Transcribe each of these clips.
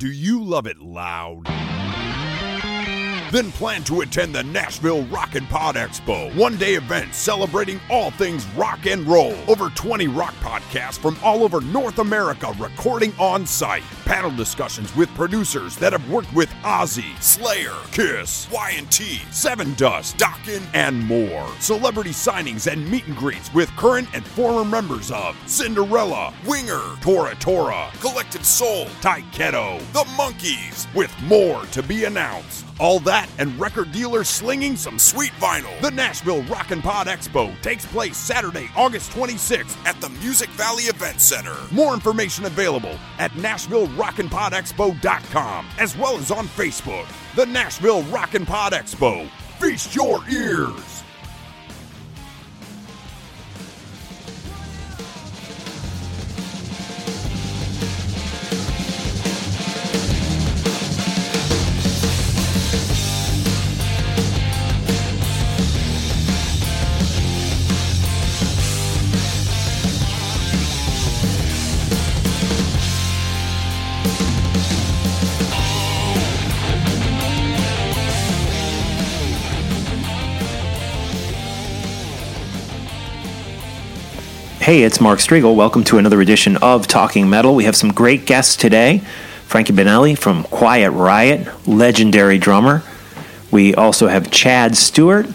Do you love it loud? Then plan to attend the Nashville Rock and Pod Expo, one day event celebrating all things rock and roll. Over 20 rock podcasts from all over North America recording on site. Panel discussions with producers that have worked with Ozzy, Slayer, Kiss, Y&T, Sevendust, Dokken, and more. Celebrity signings and meet and greets with current and former members of Cinderella, Winger, Tora Tora, Collective Soul, Tyketto, The Monkees, with more to be announced. All that and record dealers slinging some sweet vinyl. The Nashville Rock and Pod Expo takes place Saturday, August 26th at the Music Valley Event Center. More information available at NashvilleRockandPodExpo.com as well as on Facebook. The Nashville Rock and Pod Expo. Feast your ears. Hey, it's Mark Strigl. Welcome to another edition of Talking Metal. We have some great guests today. Frankie Banali from Quiet Riot, legendary drummer. We also have Chad Stewart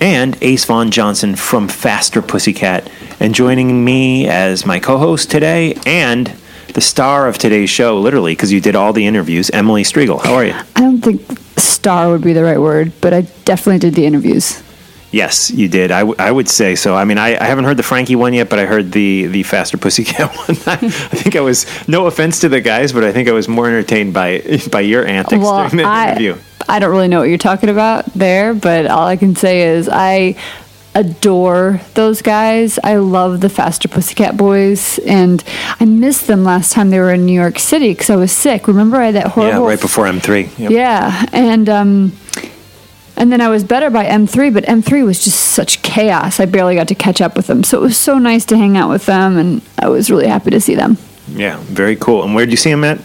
and Ace Von Johnson from Faster Pussycat. And joining me as my co host today and the star of today's show, literally, because you did all the interviews, Emily Strigl. How are you? I don't think star would be the right word, but I definitely did the interviews. Yes, you did. I, w- I would say so. I mean, I, I haven't heard the Frankie one yet, but I heard the the Faster Pussycat one. I, think I was no offense to the guys, but I think I was more entertained by by your antics well, during the I, interview. I don't really know what you're talking about there, but all I can say is I adore those guys. I love the Faster Pussycat Boys, and I missed them last time they were in New York City because I was sick. Remember, I had that horrible. Yeah, right before M3. Yep. Yeah, and um, and then I was better by M3, but M3 was just such chaos. I barely got to catch up with them. So it was so nice to hang out with them, and I was really happy to see them. Yeah, very cool. And where did you see them at?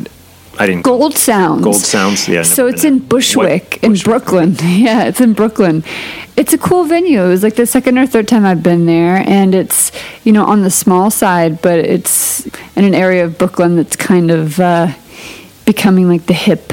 I didn't. Gold Sounds. Gold Sounds, yeah. So it's in. Bushwick, What? in Bushwick. Brooklyn. Yeah, it's in Brooklyn. It's a cool venue. It was like the second or third time I've been there, and it's you know on the small side, but it's in an area of Brooklyn that's kind of uh, becoming like the hip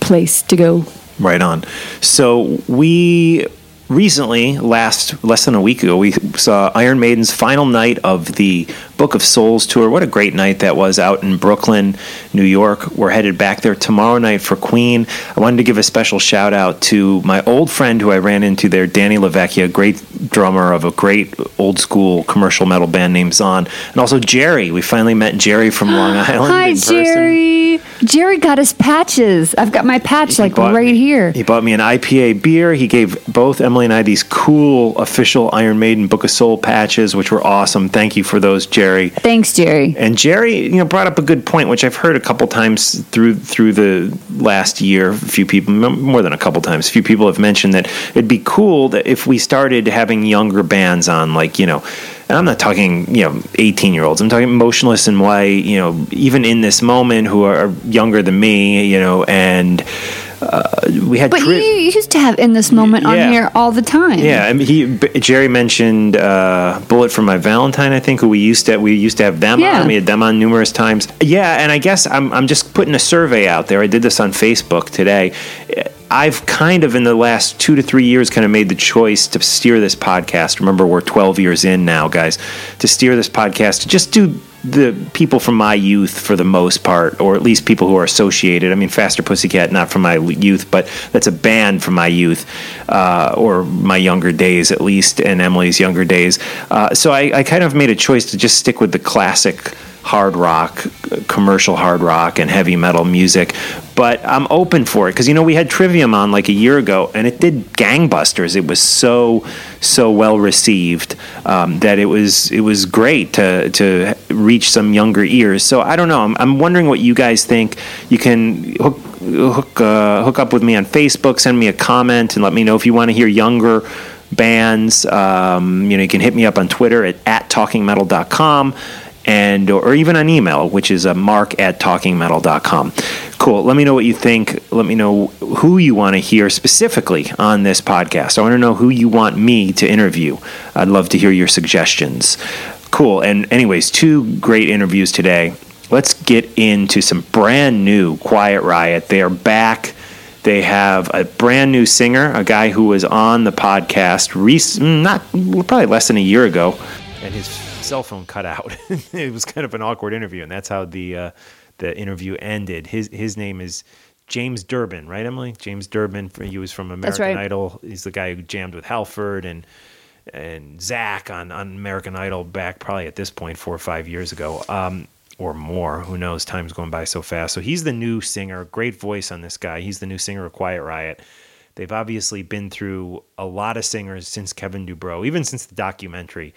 place to go. Right on. So we recently, last less than a week ago, we saw Iron Maiden's final night of the Book of Souls tour. What a great night that was out in Brooklyn, New York. We're headed back there tomorrow night for Queen. I wanted to give a special shout out to my old friend who I ran into there, Danny Lavecchia, great drummer of a great old school commercial metal band named Zon, and also Jerry. We finally met Jerry from Long Island. Hi, in person. Jerry. Got us patches. I've got my patch like bought right here. He bought me an IPA beer. He gave both Emily and I these cool official Iron Maiden Book of Soul patches, which were awesome. Thank you for those, Jerry. Thanks, Jerry. And Jerry, you know, brought up a good point, which I've heard a couple times through through the last year. A few people, more than a couple times, a few people have mentioned that it'd be cool that if we started having younger bands on, like you know, and I'm not talking you know 18 year olds. I'm talking Motionless In White. You know, even in this moment, who are younger than me, you know, and we had But tri- you used to have in this moment Yeah. on here all the time. Yeah, I mean, he B- Jerry mentioned uh, "Bullet for My Valentine." I think who we used to we used to have them Yeah. on. We had them on numerous times. Yeah, and I guess I'm I'm just putting a survey out there. I did this on Facebook today. I've kind of in the last two to three years kind of made the choice to steer this podcast. Remember, we're 12 years in now, guys. To steer this podcast to just do the people from my youth for the most part, or at least people who are associated. I mean, Faster Pussycat, not from my youth, but that's a band from my youth, uh, or my younger days at least, and Emily's younger days. Uh, so I, I kind of made a choice to just stick with the classic hard rock, commercial hard rock, and heavy metal music. But I'm open for it because you know we had Trivium on like a year ago, and it did gangbusters. It was so so well received um, that it was it was great to to reach some younger ears. So I don't know. I'm, I'm wondering what you guys think. You can hook hook uh, hook up with me on Facebook, send me a comment, and let me know if you want to hear younger bands. Um, you know, you can hit me up on Twitter at, at talkingmetal.com and or even an email, which is a mark at talkingmetal.com. Cool. Let me know what you think. Let me know who you want to hear specifically on this podcast. I want to know who you want me to interview. I'd love to hear your suggestions. Cool. And anyways, two great interviews today. Let's get into some brand new Quiet Riot. They are back. They have a brand new singer, a guy who was on the podcast, rec- mm, not probably less than a year ago, and his cell phone cut out. it was kind of an awkward interview, and that's how the uh, the interview ended. His his name is James Durbin, right, Emily? James Durbin. He was from American right. Idol. He's the guy who jammed with Halford and and Zakk on, on American Idol back probably at this point four or five years ago. Um, or more. Who knows? Time's going by so fast. So he's the new singer. Great voice on this guy. He's the new singer of Quiet Riot. They've obviously been through a lot of singers since Kevin Dubrow, even since the documentary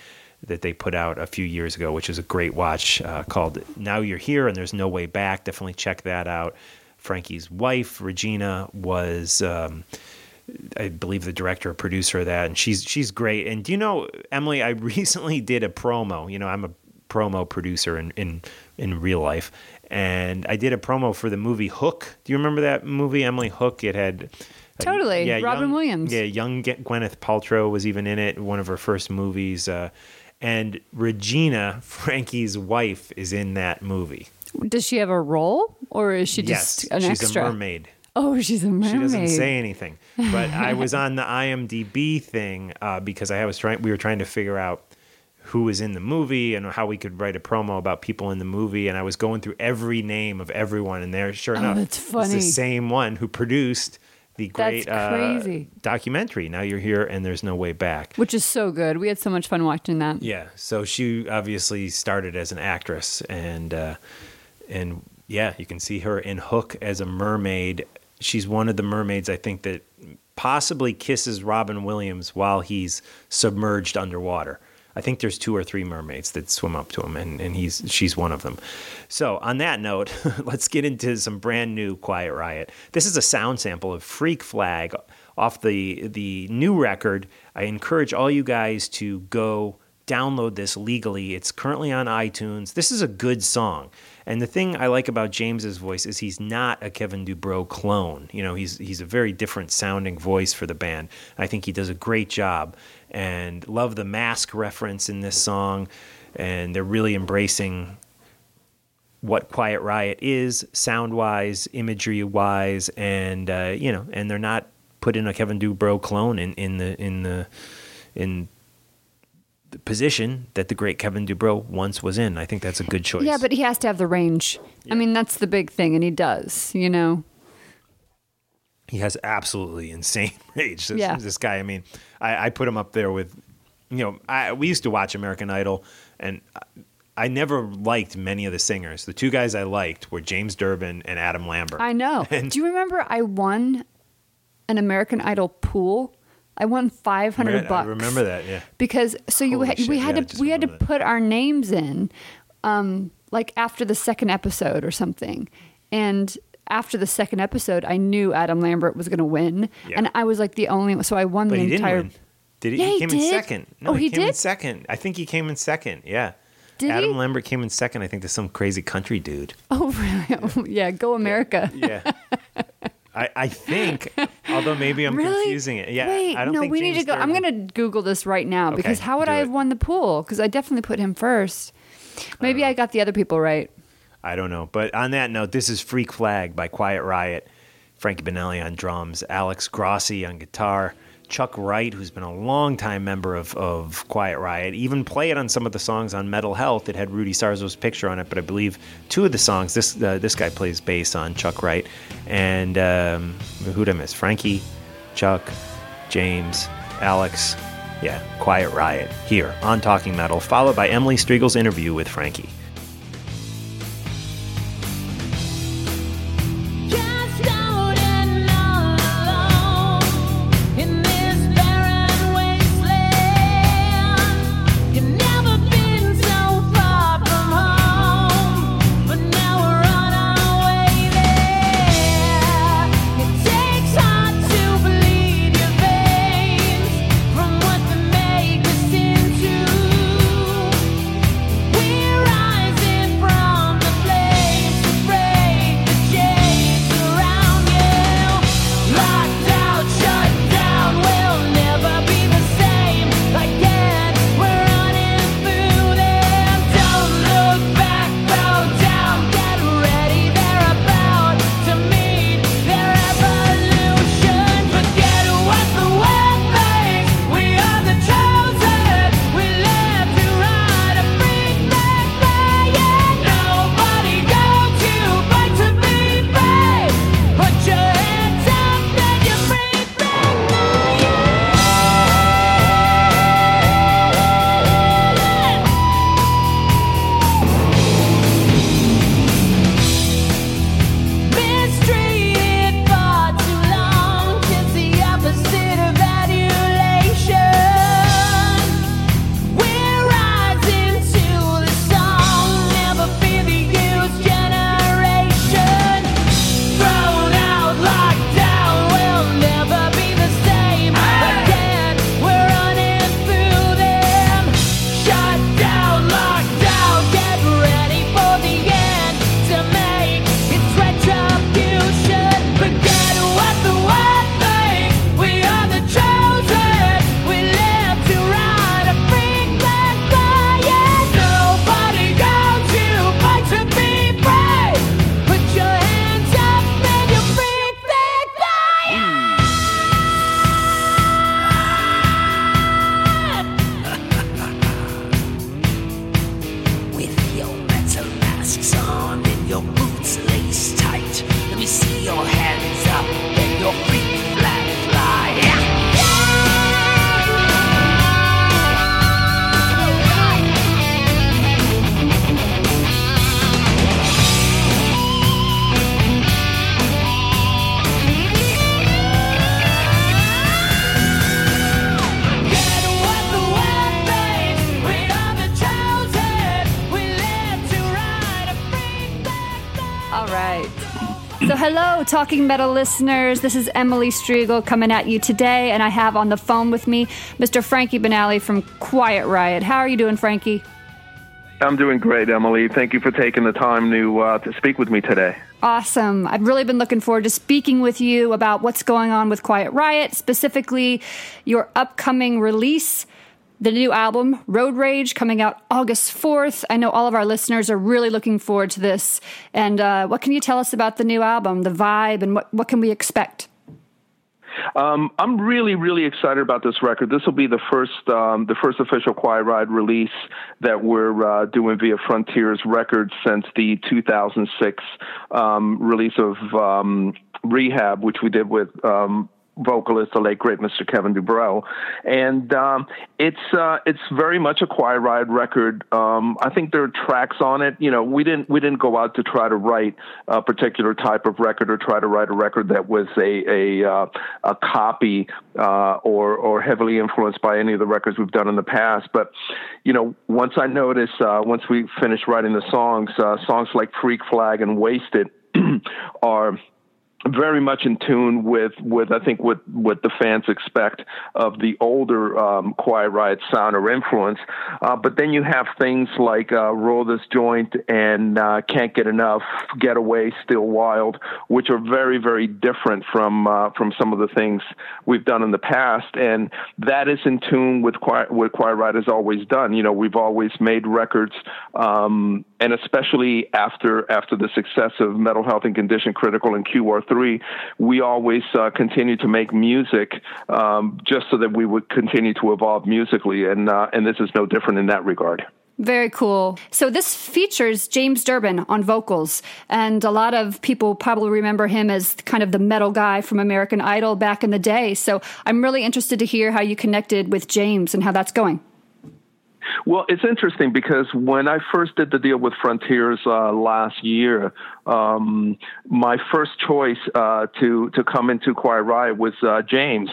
that they put out a few years ago, which is a great watch uh, called Now You're Here and There's No Way Back. Definitely check that out. Frankie's wife, Regina, was. Um, I believe the director or producer of that, and she's she's great. And do you know, Emily? I recently did a promo. You know, I'm a promo producer in in in real life, and I did a promo for the movie Hook. Do you remember that movie, Emily Hook? It had uh, Totally. Robin young- Williams. Yeah, young Gwyneth Paltrow was even in it. One of her first movies. Uh, and Regina, Frankie's wife, is in that movie. Does she have a role, or is she just yes, an she's extra? a mermaid. Oh, she's a mermaid. She doesn't say anything. But I was on the IMDb thing uh, because I was trying. We were trying to figure out who was in the movie and how we could write a promo about people in the movie. And I was going through every name of everyone, and there, sure enough, Oh, that's it's the same one who produced the great That's crazy. Uh, documentary. Now you're here, and there's no way back. Which is so good. We had so much fun watching that. Yeah, so she obviously started as an actress, and uh, and yeah, you can see her in Hook as a mermaid. She's one of the mermaids I think that possibly kisses Robin Williams while he's submerged underwater. I think there's two or three mermaids that swim up to him, and, and he's she's one of them. So on that note, let's get into some brand new Quiet Riot. This is a sound sample of Freak Flag off the the new record. I encourage all you guys to go download this legally. It's currently on iTunes. This is a good song. And the thing I like about James's voice is he's not a Kevin Dubrow clone. You know, he's he's a very different sounding voice for the band. I think he does a great job. And love the mask reference in this song. And they're really embracing what Quiet Riot is, sound wise, imagery wise, and uh, you know, and they're not putting a Kevin Dubrow clone in, in the in the in position that the great Kevin Dubrow once was in. I think that's a good choice. Yeah, but he has to have the range. I mean, that's the big thing, and he does. You know. he has absolutely insane range. This, Yeah. this guy. I mean, I, I put him up there with, you know, I, we used to watch American Idol, and I, I never liked many of the singers. The two guys I liked were James Durbin and Adam Lambert. I know. And- Do you remember I won an American Idol pool? I won five hundred I bucks. remember that. Yeah. because so you Holy had, shit, we had yeah, to we had to that. put our names in um like after the second episode or something and after the second episode i knew adam lambert was going to win Yeah. and i was like the only so i won But the he didn't entire win. Did he? Yeah, he he came in second. No, Oh, he came in did? second. I think he came in second. Yeah. Did Adam he? Lambert came in second. I think to some crazy country dude. oh really oh, yeah go america Yeah. I, I think, although maybe I'm really? confusing it. Yeah, Wait, I don't no, think we James need to go. I'm going to Google this right now because Okay, how would I it. have won the pool? Because I definitely put him first. Maybe uh, I got the other people right. I don't know. But on that note, this is Freak Flag by Quiet Riot. Frankie Banali on drums, Alex Grossi on guitar, Chuck Wright, who's been a longtime member of, of Quiet Riot, even played on some of the songs on Metal Health. It had Rudy Sarzo's picture on it, but I believe two of the songs this uh, this guy plays bass on, Chuck Wright. And um, who'd I miss? Frankie, Chuck, James, Alex. Yeah, Quiet Riot here on Talking Metal, followed by Emily Strigl's interview with Frankie. Metal listeners. This is Emily Strigl coming at you today, and I have on the phone with me Mr. Frankie Banali from Quiet Riot. How are you doing, Frankie? I'm doing great, Emily. Thank you for taking the time to uh, to speak with me today. Awesome. I've really been looking forward to speaking with you about what's going on with Quiet Riot, specifically your upcoming release, the new album, Road Rage, coming out August 4th. I know all of our listeners are really looking forward to this. And uh, what can you tell us about the new album, the vibe, and what, what can we expect? Um, I'm really, really excited about this record. This will be the first, um, the first official Quiet Riot release that we're uh, doing via Frontiers Records since the 2006 um, release of um, Rehab, which we did with um, vocalist, the late great Mr. Kevin Dubrow, and um, it's uh, it's very much a Quiet Riot record. Um, I think there are tracks on it. You know, we didn't we didn't go out to try to write a particular type of record or try to write a record that was a a uh, a copy uh, or or heavily influenced by any of the records we've done in the past. But you know, once I noticed, uh, once we finished writing the songs, uh, songs like Freak Flag and Wasted are very much in tune with, with I think what what the fans expect of the older um, Quiet Riot sound or influence. Uh, but then you have things like uh, Roll This Joint and uh, Can't Get Enough, Get Away, Still Wild, which are very very different from uh, from some of the things we've done in the past, and that is in tune with Quiet, what Quiet Riot has always done. You know, we've always made records, um, and especially after after the success of Metal Health and Condition Critical and QR three, we always uh, continue to make music um, just so that we would continue to evolve musically, and uh, and this is no different in that regard. Very cool. So this features James Durbin on vocals, and a lot of people probably remember him as kind of the metal guy from American Idol back in the day. So I'm really interested to hear how you connected with James and how that's going. Well, it's interesting because when I first did the deal with Frontiers uh, last year, um, my first choice uh, to to come into Quiet Riot was uh, James,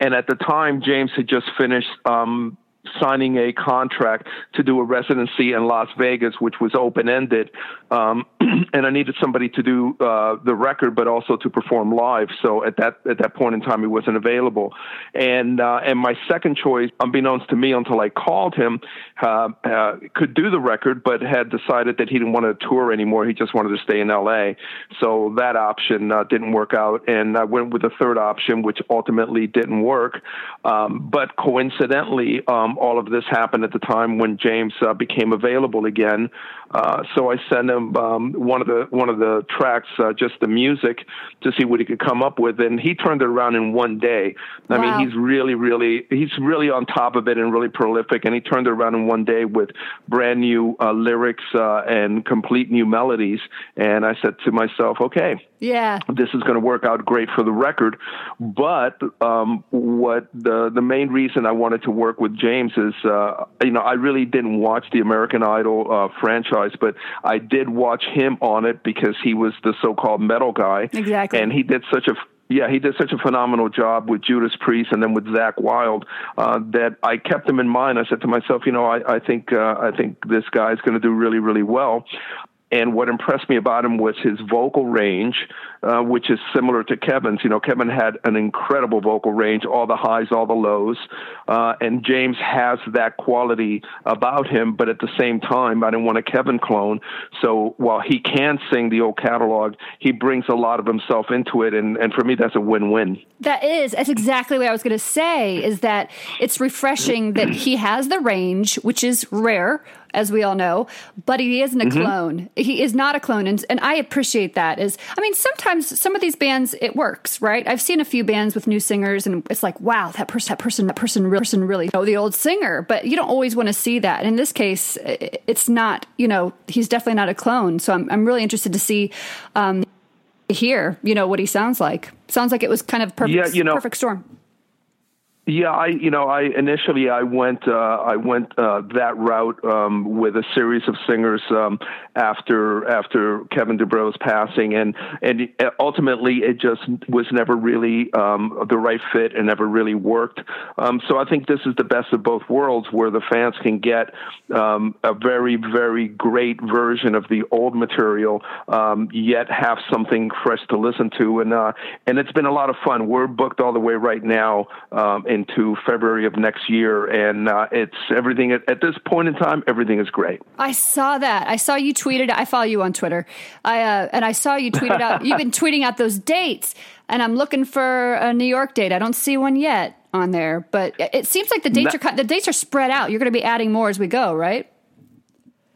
and at the time, James had just finished. Um, signing a contract to do a residency in Las Vegas, which was open ended. Um, and I needed somebody to do uh, the record, but also to perform live. So at that at that point in time, he wasn't available. And uh, and my second choice, unbeknownst to me, until I called him, uh, uh could do the record, but had decided that he didn't want to tour anymore. He just wanted to stay in L.A. So that option uh, didn't work out, and I went with the third option, which ultimately didn't work. Um, but coincidentally. Um, all of this happened at the time when James uh, became available again. Uh, so I sent him um, one of the one of the tracks, uh, just the music, to see what he could come up with, and he turned it around in one day. I Wow. mean, he's really, really, he's really on top of it and really prolific, and he turned it around in one day with brand new uh, lyrics uh, and complete new melodies. And I said to myself, okay, Yeah. this is going to work out great for the record. But um, what the the main reason I wanted to work with James is, uh, you know, I really didn't watch the American Idol uh, franchise, but I did watch him on it because he was the so-called metal guy, Exactly. and he did such a yeah, he did such a phenomenal job with Judas Priest and then with Zakk Wylde uh, that I kept him in mind. I said to myself, you know, I, I think uh, I think this guy's going to do really, really well. And what impressed me about him was his vocal range, uh, which is similar to Kevin's. You know, Kevin had an incredible vocal range, all the highs, all the lows. Uh, and James has that quality about him, but at the same time, I didn't want a Kevin clone. So while he can sing the old catalog, he brings a lot of himself into it. And, and for me, that's a win win. That is, that's exactly what I was going to say. Is that it's refreshing that he has the range, which is rare, as we all know, but he isn't a clone. He is not a clone, and, and I appreciate that. Is I mean, sometimes some of these bands it works, right? I've seen a few bands with new singers, and it's like, wow, that person, that person, that person, real person really know the old singer, but you don't always want to see that. And in this case, it's not. You know, he's definitely not a clone. So I'm I'm really interested to see. Um, hear, you know, what he sounds like. Sounds like it was kind of perfect, Yeah, you know- perfect storm. Yeah, I you know I initially I went uh, I went uh, that route um, with a series of singers um, after after Kevin DuBrow's passing and and ultimately it just was never really um, the right fit and never really worked. Um, so I think this is the best of both worlds where the fans can get um, a very very great version of the old material um, yet have something fresh to listen to and uh, and it's been a lot of fun. We're booked all the way right now into February of next year, and uh, it's everything at, at this point in time. Everything is great. I saw that. I saw you tweeted. I follow you on Twitter. I uh, and I saw you tweeted out. You've been tweeting out those dates, and I'm looking for a New York date. I don't see one yet on there, but it seems like the dates are cut- the dates are spread out. You're going to be adding more as we go, right?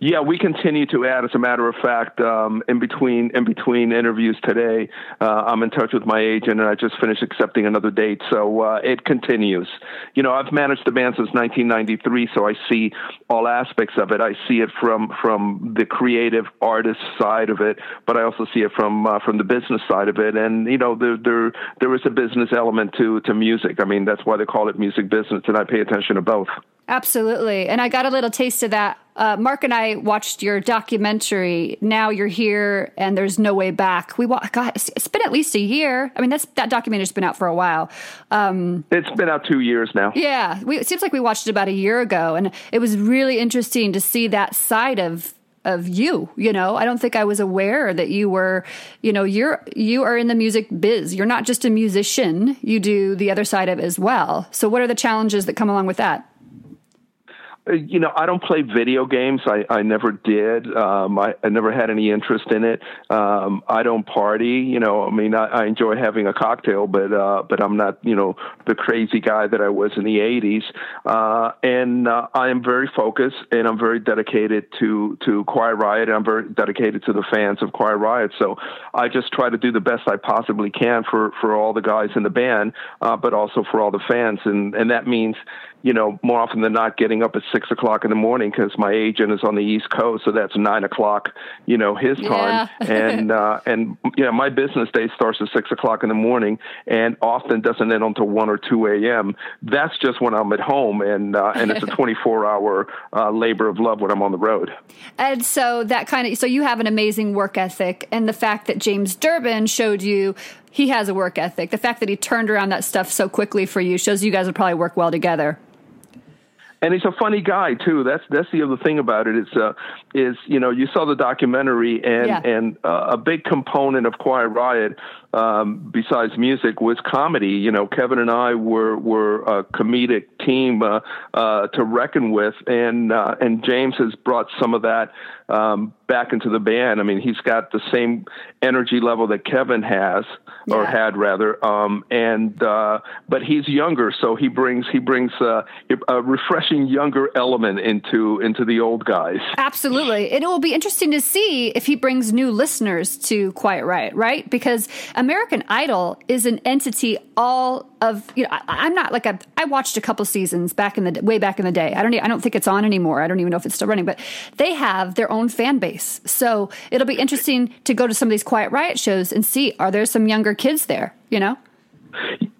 Yeah, we continue to add. As a matter of fact, um, in between in between interviews today, uh, I'm in touch with my agent, and I just finished accepting another date. So uh, it continues. You know, I've managed the band since 1993, so I see all aspects of it. I see it from from the creative artist side of it, but I also see it from uh, from the business side of it. And you know, there there there is a business element to to music. I mean, that's why they call it music business, and I pay attention to both. Absolutely. And I got a little taste of that. Uh, Mark and I watched your documentary. Now you're here, and there's no way back. We wa- God, it's- been at least a year. I mean, that's that documentary's been out for a while. Um, It's been out two years now. yeah, we, it seems like we watched it about a year ago, and it was really interesting to see that side of of you. You know, I don't think I was aware that you were, you know, you're you are in the music biz. You're not just a musician. You do the other side of it as well. So, what are the challenges that come along with that? You know, I don't play video games. I, I never did. Um, I, I never had any interest in it. Um, I don't party. You know, I mean, I, I enjoy having a cocktail, but uh, but I'm not, you know, the crazy guy that I was in the '80s. Uh, and uh, I am very focused, and I'm very dedicated to to Quiet Riot. And I'm very dedicated to the fans of Quiet Riot. So I just try to do the best I possibly can for for all the guys in the band, uh, but also for all the fans, and and that means you know, more often than not, getting up at six o'clock in the morning because my agent is on the East Coast, so that's nine o'clock, you know, his time. Yeah. and uh, and you know, my business day starts at six o'clock in the morning, and often doesn't end until one or two a.m. That's just when I'm at home, and uh, and it's a twenty-four hour uh, labor of love when I'm on the road. And so that kind of so you have an amazing work ethic, and the fact that James Durbin showed you he has a work ethic, the fact that he turned around that stuff so quickly for you shows you guys would probably work well together. And he's a funny guy too. That's that's the other thing about it. it. Is uh, is you know you saw the documentary and Yeah. and uh, a big component of Quiet Riot, um, besides music, was comedy. You know, Kevin and I were were a comedic team uh, uh, to reckon with, and uh, and James has brought some of that um, back into the band. I mean, he's got the same energy level that Kevin has or had rather, um, and uh, but he's younger, so he brings he brings uh, a refreshing younger element into into the old guys. Absolutely. It will be interesting to see if he brings new listeners to Quiet Riot, right? Because American Idol is an entity all of, you know, I, I'm not like a, I watched a couple seasons back in the, way back in the day. I don't, I don't think it's on anymore. I don't even know if it's still running, but they have their own fan base. So it'll be interesting to go to some of these Quiet Riot shows and see, are there some younger kids there, you know?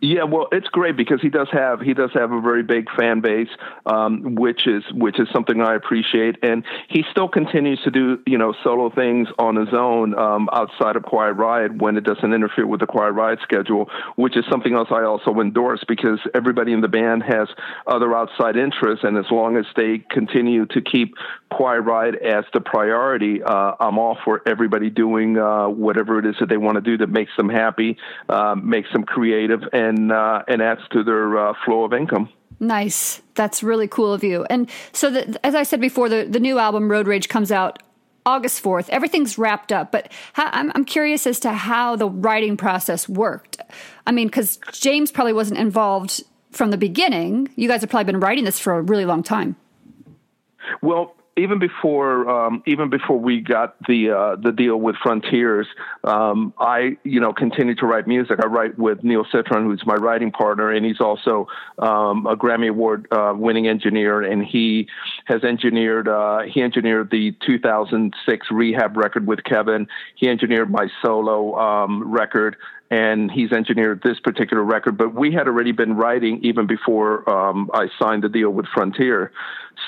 Yeah, well, it's great because he does have he does have a very big fan base, um, which is which is something I appreciate, and he still continues to do you know solo things on his own um, outside of Quiet Riot when it doesn't interfere with the Quiet Riot schedule, which is something else I also endorse because everybody in the band has other outside interests, and as long as they continue to keep Quiet Riot as the priority, uh, I'm all for everybody doing uh, whatever it is that they want to do that makes them happy, uh, makes them creative, and uh, and adds to their uh, flow of income. Nice. That's really cool of you. And so, the, as I said before, the, the new album Road Rage comes out August 4th. Everything's wrapped up, but how, I'm, I'm curious as to how the writing process worked. I mean, because James probably wasn't involved from the beginning. You guys have probably been writing this for a really long time. Well, even before um, even before we got the uh, the deal with Frontiers, um, I you know continued to write music. I write with Neil Citron, who's my writing partner, and he's also um, a Grammy Award uh, winning engineer, and he has engineered uh, he engineered the 2006 Rehab record with Kevin. He engineered my solo um, record and he's engineered this particular record. But we had already been writing even before um, I signed the deal with Frontier.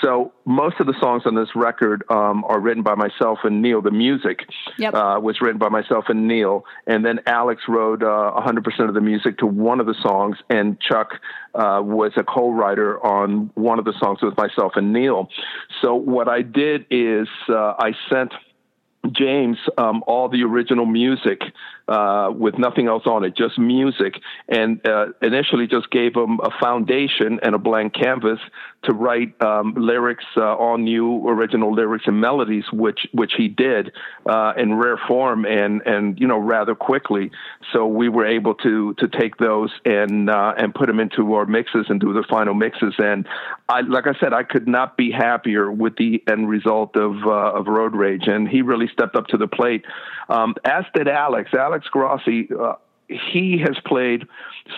So most of the songs on this record um, are written by myself and Neil. The music Yep. uh, was written by myself and Neil, and then Alex wrote uh, 100% of the music to one of the songs, and Chuck uh, was a co-writer on one of the songs with myself and Neil. So what I did is uh, I sent. James um, all the original music uh, with nothing else on it, just music, and uh, initially just gave him a foundation and a blank canvas to write um, lyrics, uh, all new original lyrics and melodies, which which he did uh, in rare form and and you know rather quickly. So we were able to to take those and uh, and put them into our mixes and do the final mixes. And I, like I said, I could not be happier with the end result of uh, of Road Rage, and he really stepped up to the plate. Um, as did Alex. Alex Grossi. He has played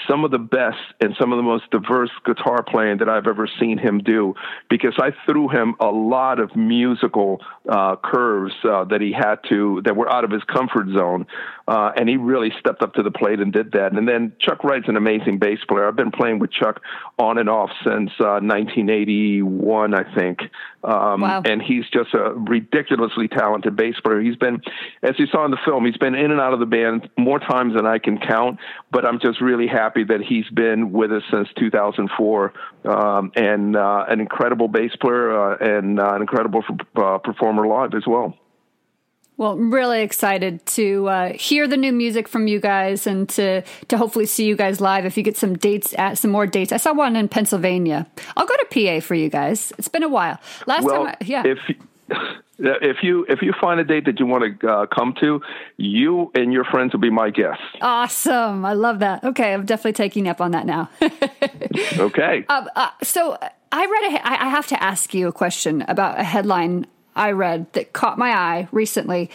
some of the best and some of the most diverse guitar playing that I've ever seen him do because I threw him a lot of musical uh, curves uh, that he had to that were out of his comfort zone, uh, and he really stepped up to the plate and did that. And then Chuck Wright's an amazing bass player. I've been playing with Chuck on and off since uh, 1981, I think, um, Wow. and he's just a ridiculously talented bass player. He's been, as you saw in the film, he's been in and out of the band more times than I can count, but I'm just really happy that he's been with us since 2004, um, and uh, an incredible bass player uh, and uh, an incredible uh, performer live as well. Well, really excited to uh, hear the new music from you guys and to to hopefully see you guys live. If you get some dates, at, some more dates. I saw one in Pennsylvania. I'll go to PA for you guys. It's been a while. Last well, time, I, yeah. if if you if you find a date that you want to uh, come to, you and your friends will be my guests. Awesome. I love that. Okay, I'm definitely taking up on that now. okay. Um, uh, so I read a, I have to ask you a question about a headline I read that caught my eye recently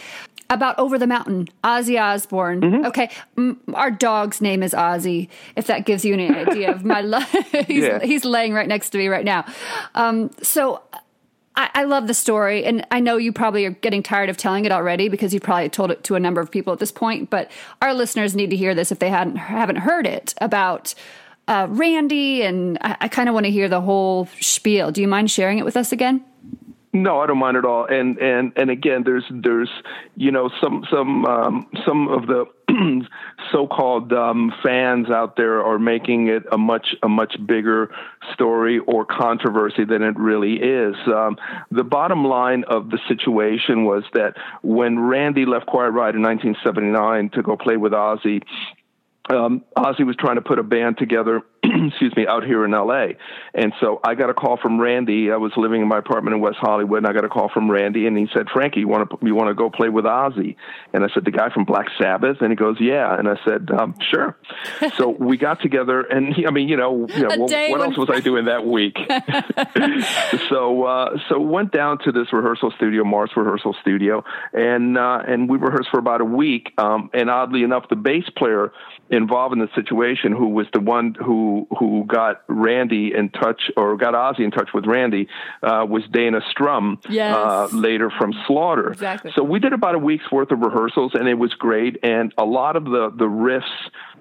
about Over the Mountain, Ozzy Osbourne. Mm-hmm. Okay, m- our dog's name is Ozzy. If that gives you any idea of my love, he's Yeah. he's laying right next to me right now. Um, so. I, I love the story, and I know you probably are getting tired of telling it already because you probably told it to a number of people at this point. But our listeners need to hear this if they hadn't haven't heard it about uh, Randy, and I, I kind of want to hear the whole spiel. Do you mind sharing it with us again? No, I don't mind at all. And and and again, there's there's you know some some um, some of the so-called um, fans out there are making it a much a much bigger story or controversy than it really is. Um, the bottom line of the situation was that when Randy left Quiet Riot in 1979 to go play with Ozzy, um, Ozzy was trying to put a band together, excuse me, out here in LA. And so I got a call from Randy. I was living in my apartment in West Hollywood, and I got a call from Randy, and he said, "Frankie, you want to you want to go play with Ozzy?" And I said, "The guy from Black Sabbath?" And he goes, "Yeah." And I said, um, "Sure." so we got together, and he, I mean, you know, you know what, else was I doing that week? so uh, so went down to this rehearsal studio, Mars Rehearsal Studio, and uh, and we rehearsed for about a week. Um, and oddly enough, the bass player involved in the situation, who was the one who who got Randy in touch or got Ozzy in touch with Randy, uh, was Dana Strum. Yes. Uh, later from Slaughter. Exactly. So we did about a week's worth of rehearsals, and it was great. And a lot of the the riffs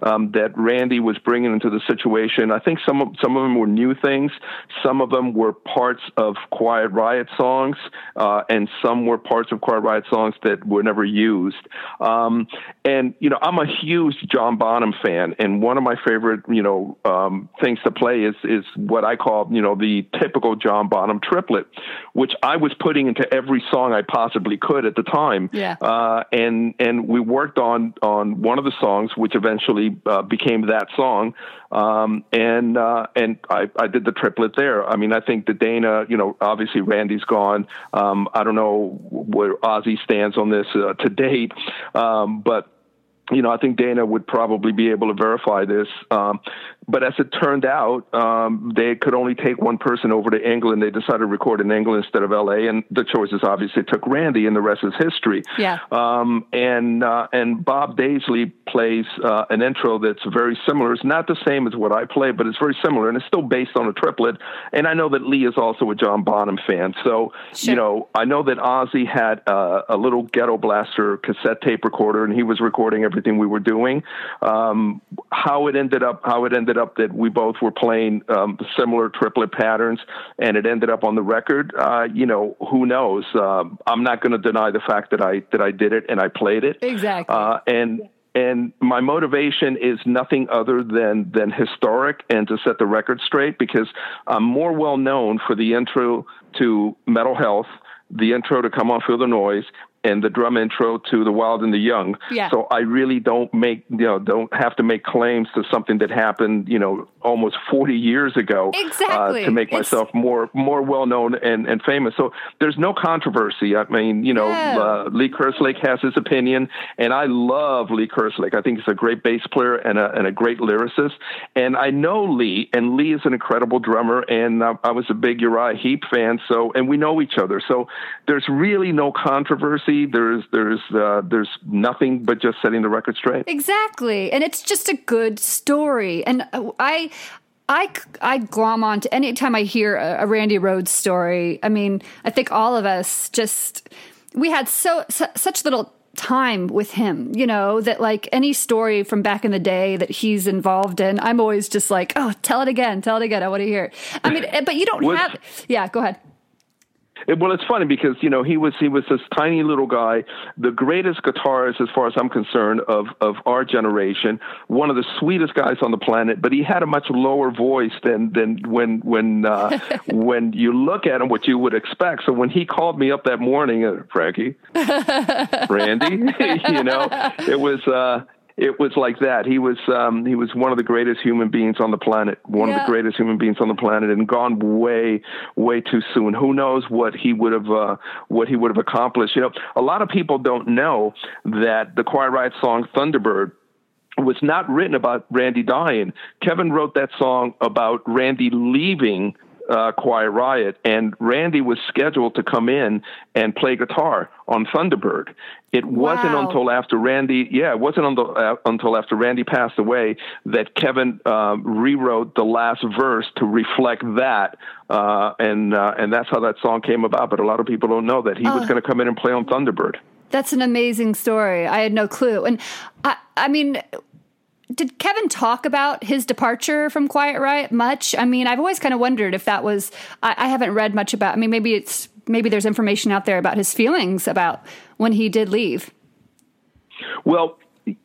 um, that Randy was bringing into the situation, I think some of some of them were new things. Some of them were parts of Quiet Riot songs, uh, and some were parts of Quiet Riot songs that were never used. Um, and you know, I'm a huge John Bonham fan, and one of my favorite you know um, things to play is is what I call you know the typical John Bonham triplet, which I was putting into every song I possibly could at the time. Yeah. Uh, and and we worked on on one of the songs, which eventually uh, became that song. Um, and uh, and I, I did the triplet there. I mean, I think the Dana, you know, obviously Randy's gone. Um, I don't know where Ozzy stands on this uh, to date, um, but you know, I think Dana would probably be able to verify this. Um, but as it turned out, um, they could only take one person over to England. They decided to record in England instead of L.A., and the choices obviously took Randy, and the rest is history. Yeah. Um, and uh, and Bob Daisley plays uh, an intro that's very similar. It's not the same as what I play, but it's very similar, and it's still based on a triplet. And I know that Lee is also a John Bonham fan, so Sure. you know I know that Ozzy had uh, a little Ghetto Blaster cassette tape recorder, and he was recording everything we were doing. Um, how it ended up, how it ended up that we both were playing um, similar triplet patterns, and it ended up on the record. Uh, you know, who knows? Um, I'm not going to deny the fact that I that I did it and I played it. Exactly. Uh, and and my motivation is nothing other than than historic and to set the record straight because I'm more well known for the intro to Metal Health, the intro to Come On Feel the Noise, and the drum intro to The Wild and the Young. Yeah. So I really don't make you know don't have to make claims to something that happened you know almost 40 years ago Exactly. uh, to make It's- myself more more well known and, and famous. So there's no controversy. I mean, you know, No. uh, Lee Kerslake has his opinion, and I love Lee Kerslake. I think he's a great bass player and a, and a great lyricist. And I know Lee, and Lee is an incredible drummer. And I, I was a big Uriah Heep fan, so and we know each other. So there's really no controversy. There's there's uh, there's nothing but just setting the record straight. Exactly. And it's just a good story. And uh, I. I, I glom on to anytime I hear a, a Randy Rhoads story. I mean, I think all of us just, we had so, su such little time with him, you know, that like any story from back in the day that he's involved in, I'm always just like, oh, tell it again, tell it again. I want to hear it. I mean, but you don't Was- have, yeah, go ahead. It, well, it's funny because you know he was he was this tiny little guy, the greatest guitarist as far as I'm concerned of of our generation, one of the sweetest guys on the planet. But he had a much lower voice than than when when uh, when you look at him, what you would expect. So when he called me up that morning, uh, Frankie, Randy, you know, it was. Uh, it was like that. He was um, he was one of the greatest human beings on the planet, one Yeah. of the greatest human beings on the planet, and gone way way too soon. Who knows what he would have uh, what he would have accomplished? You know, a lot of people don't know that the Quiet Riot song Thunderbird was not written about Randy dying. Kevin wrote that song about Randy leaving uh, Quiet Riot, and Randy was scheduled to come in and play guitar on Thunderbird. It wasn't until after Randy, yeah, it wasn't until, uh, until after Randy passed away that Kevin um, rewrote the last verse to reflect that, uh, and uh, and that's how that song came about. But a lot of people don't know that he was Oh. going to come in and play on Thunderbird. That's an amazing story. I had no clue. And I, I mean, did Kevin talk about his departure from Quiet Riot much? I mean, I've always kind of wondered if that was. I, I haven't read much about. I mean, maybe it's maybe there's information out there about his feelings about when he did leave. Well,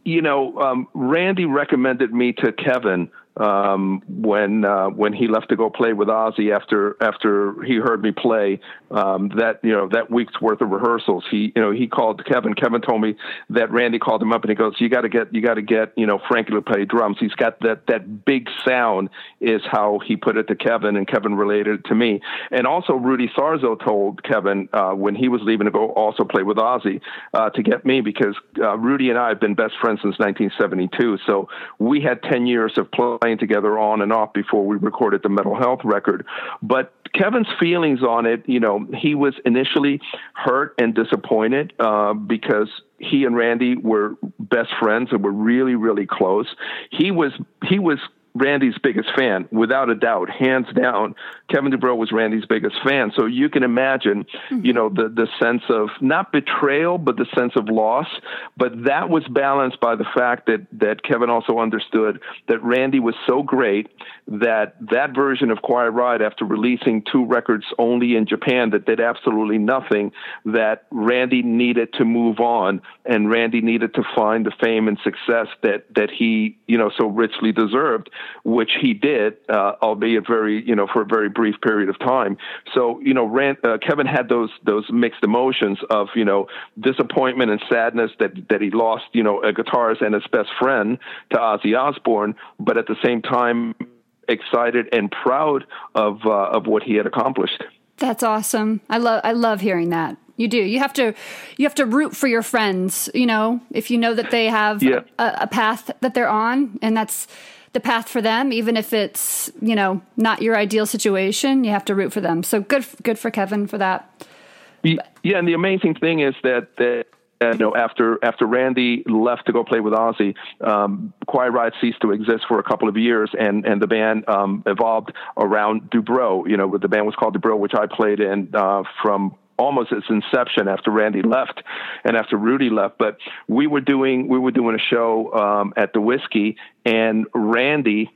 you know, um, Randy recommended me to Kevin um, when uh, when he left to go play with Ozzy after after he heard me play um, that you know that week's worth of rehearsals. He you know he called Kevin. Kevin told me that Randy called him up and he goes, "You got to get you got to get you know Frankie to play drums. He's got that that big sound." Is how he put it to Kevin, and Kevin related it to me. And also Rudy Sarzo told Kevin uh, when he was leaving to go also play with Ozzy uh, to get me because uh, Rudy and I have been best friends since 1972. So we had 10 years of playing together on and off before we recorded the Metal Health record. But Kevin's feelings on it, you know, he was initially hurt and disappointed uh, because he and Randy were best friends and were really, really close. He was he was Randy's biggest fan, without a doubt, hands down. Kevin DuBrow was Randy's biggest fan. So you can imagine, you mm-hmm. know, the the sense of not betrayal, but the sense of loss. But that was balanced by the fact that that Kevin also understood that Randy was so great that that version of Quiet Riot, after releasing two records only in Japan that did absolutely nothing, that Randy needed to move on, and Randy needed to find the fame and success that that he, you know, so richly deserved, which he did, uh, albeit very, you know, for a very brief period of time. So, you know, Rand, uh, Kevin had those those mixed emotions of, you know, disappointment and sadness that that he lost, you know, a guitarist and his best friend to Ozzy Osbourne, but at the same time excited and proud of uh, of what he had accomplished. That's awesome. I love I love hearing that. You do. You have to you have to root for your friends, you know, if you know that they have Yeah. a, a path that they're on and that's the path for them even if it's, you know, not your ideal situation, you have to root for them. So good good for Kevin for that. Yeah, and the amazing thing is that that uh, you know after after Randy left to go play with Ozzy, um, Quiet Riot ceased to exist for a couple of years, and and the band um, evolved around Dubrow. You know, the band was called Dubrow, which I played in uh, from almost its inception after Randy left and after Rudy left. But we were doing we were doing a show um, at the Whiskey, and Randy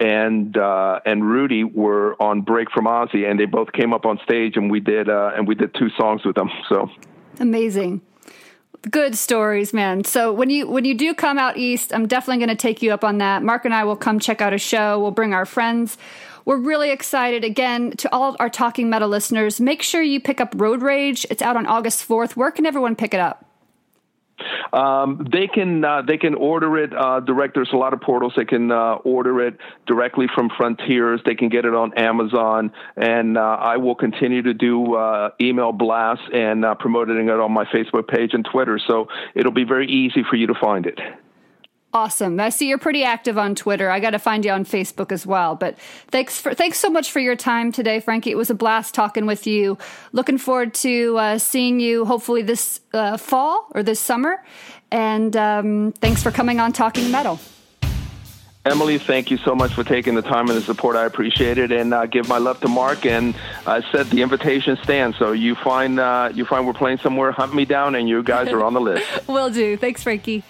and uh, and Rudy were on break from Ozzy, and they both came up on stage, and we did uh, and we did two songs with them. So Amazing. Good stories, man. So when you when you do come out east, I'm definitely going to take you up on that. Mark and I will come check out a show. We'll bring our friends. We're really excited. Again, to all our Talking Metal listeners, make sure you pick up Road Rage. It's out on August 4th. Where can everyone pick it up? um, they can uh, they can order it uh, direct. There's a lot of portals. They can uh, order it directly from Frontiers. They can get it on Amazon, and uh, I will continue to do uh, email blasts and uh, promoting it on my Facebook page and Twitter. So it'll be very easy for you to find it. Awesome. I see you're pretty active on Twitter. I got to find you on Facebook as well. But thanks for thanks so much for your time today, Frankie. It was a blast talking with you. Looking forward to uh, seeing you hopefully this uh, fall or this summer. And um, thanks for coming on Talking Metal. Emily, thank you so much for taking the time and the support. I appreciate it, and uh, give my love to Mark. And I said the invitation stands. So you find uh, you find we're playing somewhere, hunt me down, and you guys are on the list. Will do. Thanks, Frankie.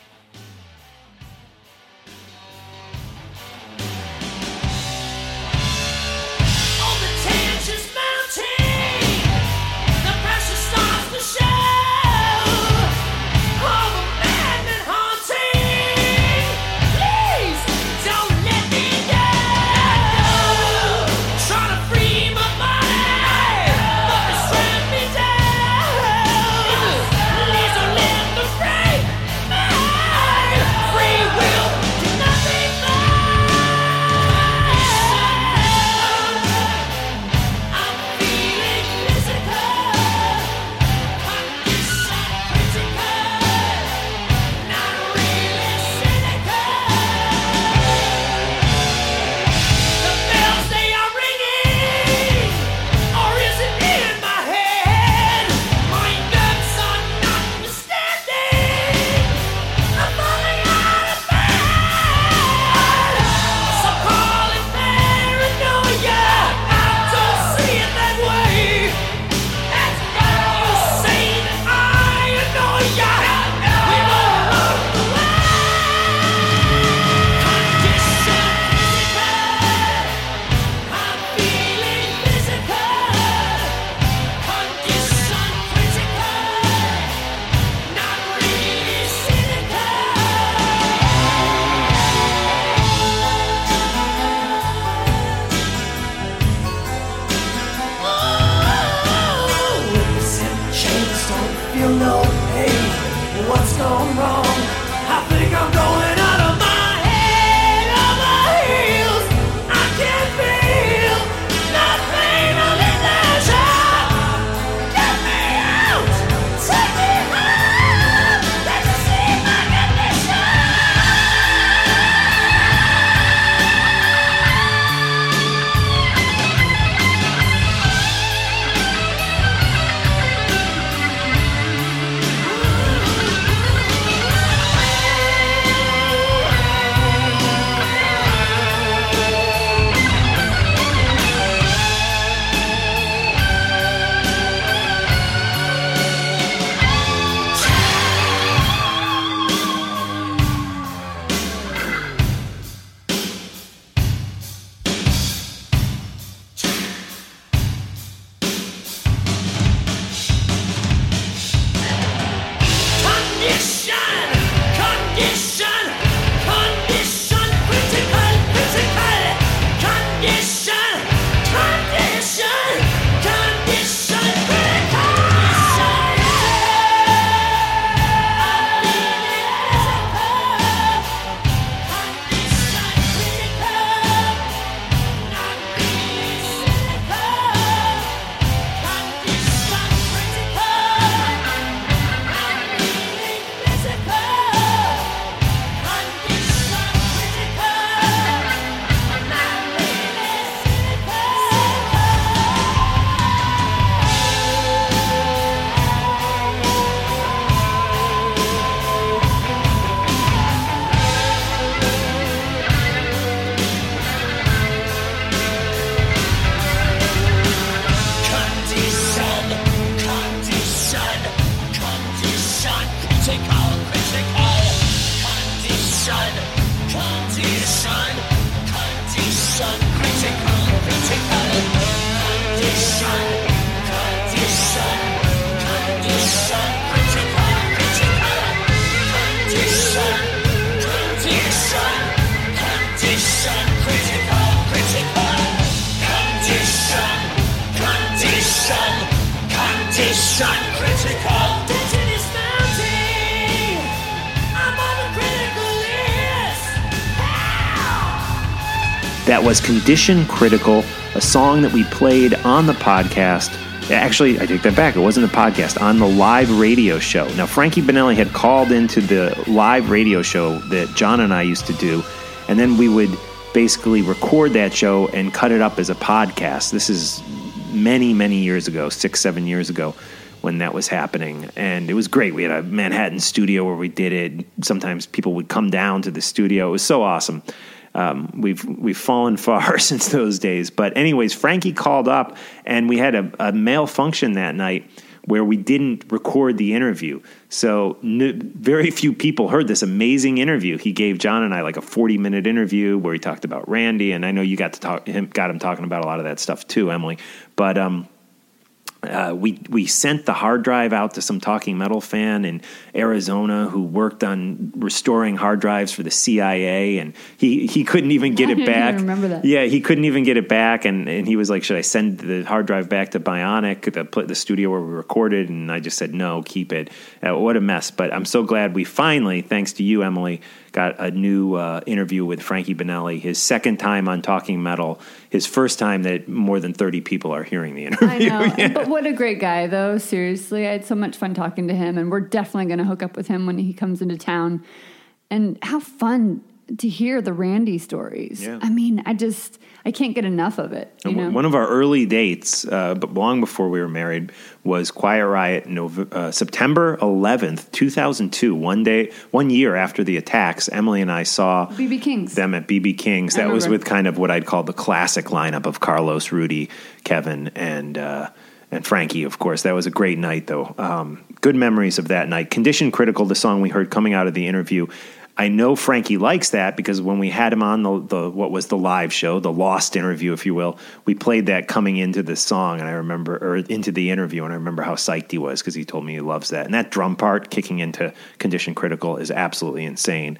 Condition, critical. Tension is mounting. I'm on the critical list. That was Condition Critical, a song that we played on the podcast. Actually, I take that back. It wasn't the podcast, on the live radio show. Now, Frankie Banali had called into the live radio show that John and I used to do, and then we would basically record that show and cut it up as a podcast. This is many, many years ago, six, seven years ago when that was happening. And it was great. We had a Manhattan studio where we did it. Sometimes people would come down to the studio. It was so awesome. Um, we've we've fallen far since those days. But anyways, Frankie called up and we had a, a malfunction that night where we didn't record the interview. So n- very few people heard this amazing interview. He gave John and I like a 40 minute interview where he talked about Randy. And I know you got to talk him, got him talking about a lot of that stuff too, Emily. But, um, uh, we we sent the hard drive out to some Talking Metal fan in Arizona who worked on restoring hard drives for the CIA, and he, he couldn't even get it back. remember that. Yeah, he couldn't even get it back, and, and he was like, "Should I send the hard drive back to Bionic, the the studio where we recorded?" And I just said, "No, keep it." Uh, what a mess! But I'm so glad we finally, thanks to you, Emily, got a new uh, interview with Frankie Banali. His second time on Talking Metal. His first time that more than 30 people are hearing the interview. I know. But what a great guy, though. Seriously, I had so much fun talking to him, and we're definitely going to hook up with him when he comes into town. And how fun to hear the Randy stories. Yeah. I mean, I just I can't get enough of it. You know? One of our early dates, uh, but long before we were married, was Quiet Riot, uh, September 11th, 2002. One day, one year after the attacks, Emily and I saw BB King's. them at BB King's. I That was with kind of what I'd call the classic lineup of Carlos, Rudy, Kevin, and uh, and Frankie. Of course, that was a great night, though. Um, good memories of that night. Condition Critical, the song we heard coming out of the interview. I know Frankie likes that because when we had him on the, the what was the live show, the lost interview, if you will, we played that coming into the song, and I remember or into the interview, and I remember how psyched he was because he told me he loves that, and that drum part kicking into Condition Critical is absolutely insane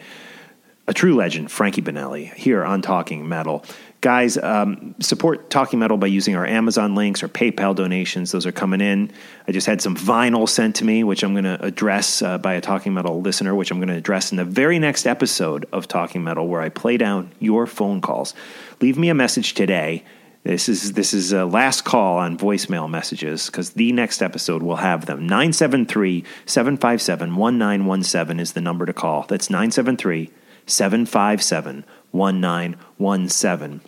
a true legend, Frankie Banali, here on Talking Metal. Guys, um, support Talking Metal by using our Amazon links or PayPal donations. Those are coming in. I just had some vinyl sent to me, which I'm going to address uh, by a Talking Metal listener, which I'm going to address in the very next episode of Talking Metal, where I play down your phone calls. Leave me a message today. This is this is a last call on voicemail messages because the next episode will have them. 973-757-1917 is the number to call. That's 973 757 1917.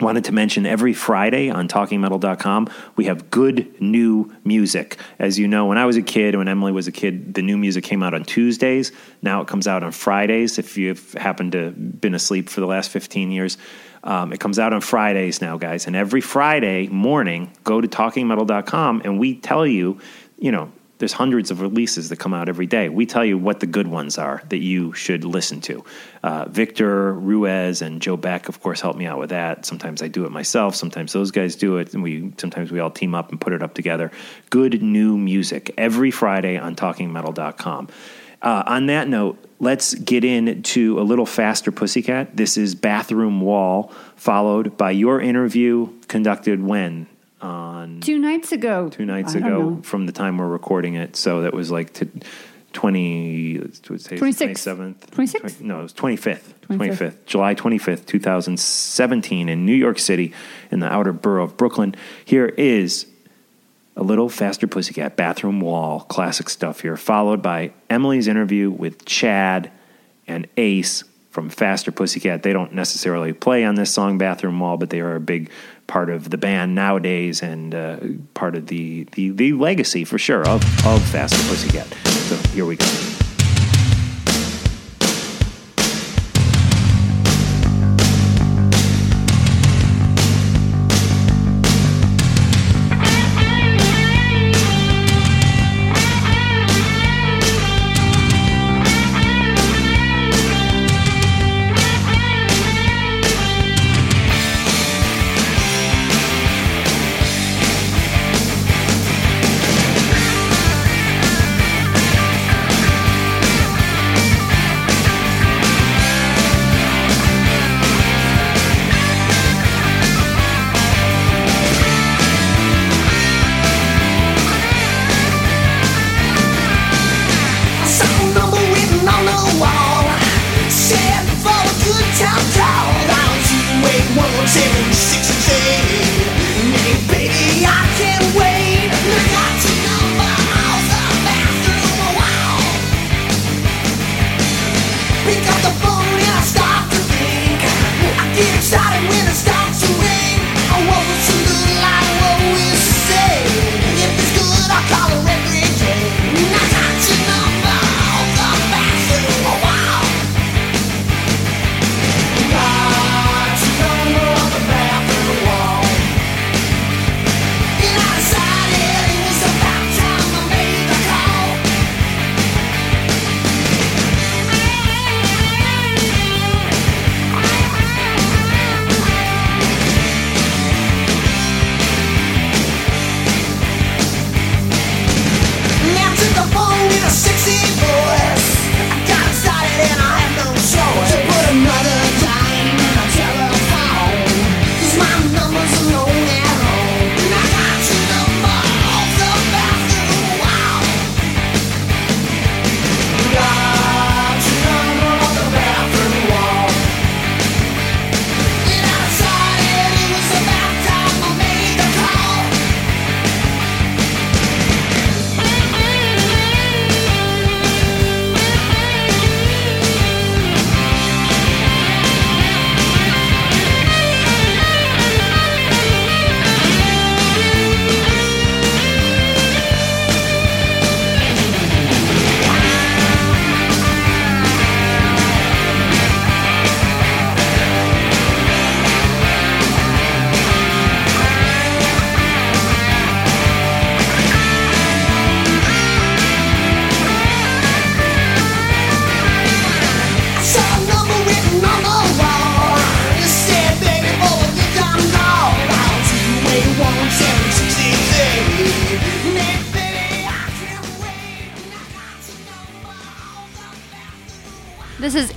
Wanted to mention every Friday on TalkingMetal.com, we have good new music. As you know, when I was a kid, when Emily was a kid, the new music came out on Tuesdays. Now it comes out on Fridays. If you've happened to been asleep for the last 15 years, um, it comes out on Fridays now, guys. And every Friday morning, go to TalkingMetal.com and we tell you, you know, there's hundreds of releases that come out every day. We tell you what the good ones are that you should listen to. Uh, Victor Ruiz and Joe Beck, of course, help me out with that. Sometimes I do it myself. Sometimes those guys do it, and we sometimes we all team up and put it up together. Good new music every Friday on TalkingMetal.com. Uh, on that note, let's get into a little faster, Pussycat. This is Bathroom Wall, followed by your interview conducted when on Two nights ago. two nights I ago from the time we're recording it. So that was like to 20, let's say 27th. 26th? No, it was 25th. 25th. 25th. July 25th, 2017 in New York City in the outer borough of Brooklyn. Here is a little faster pussycat bathroom wall classic stuff here followed by emily's interview with chad and ace from faster pussycat they don't necessarily play on this song bathroom wall but they are a big part of the band nowadays and uh, part of the, the, the legacy for sure of, of faster pussycat. So here we go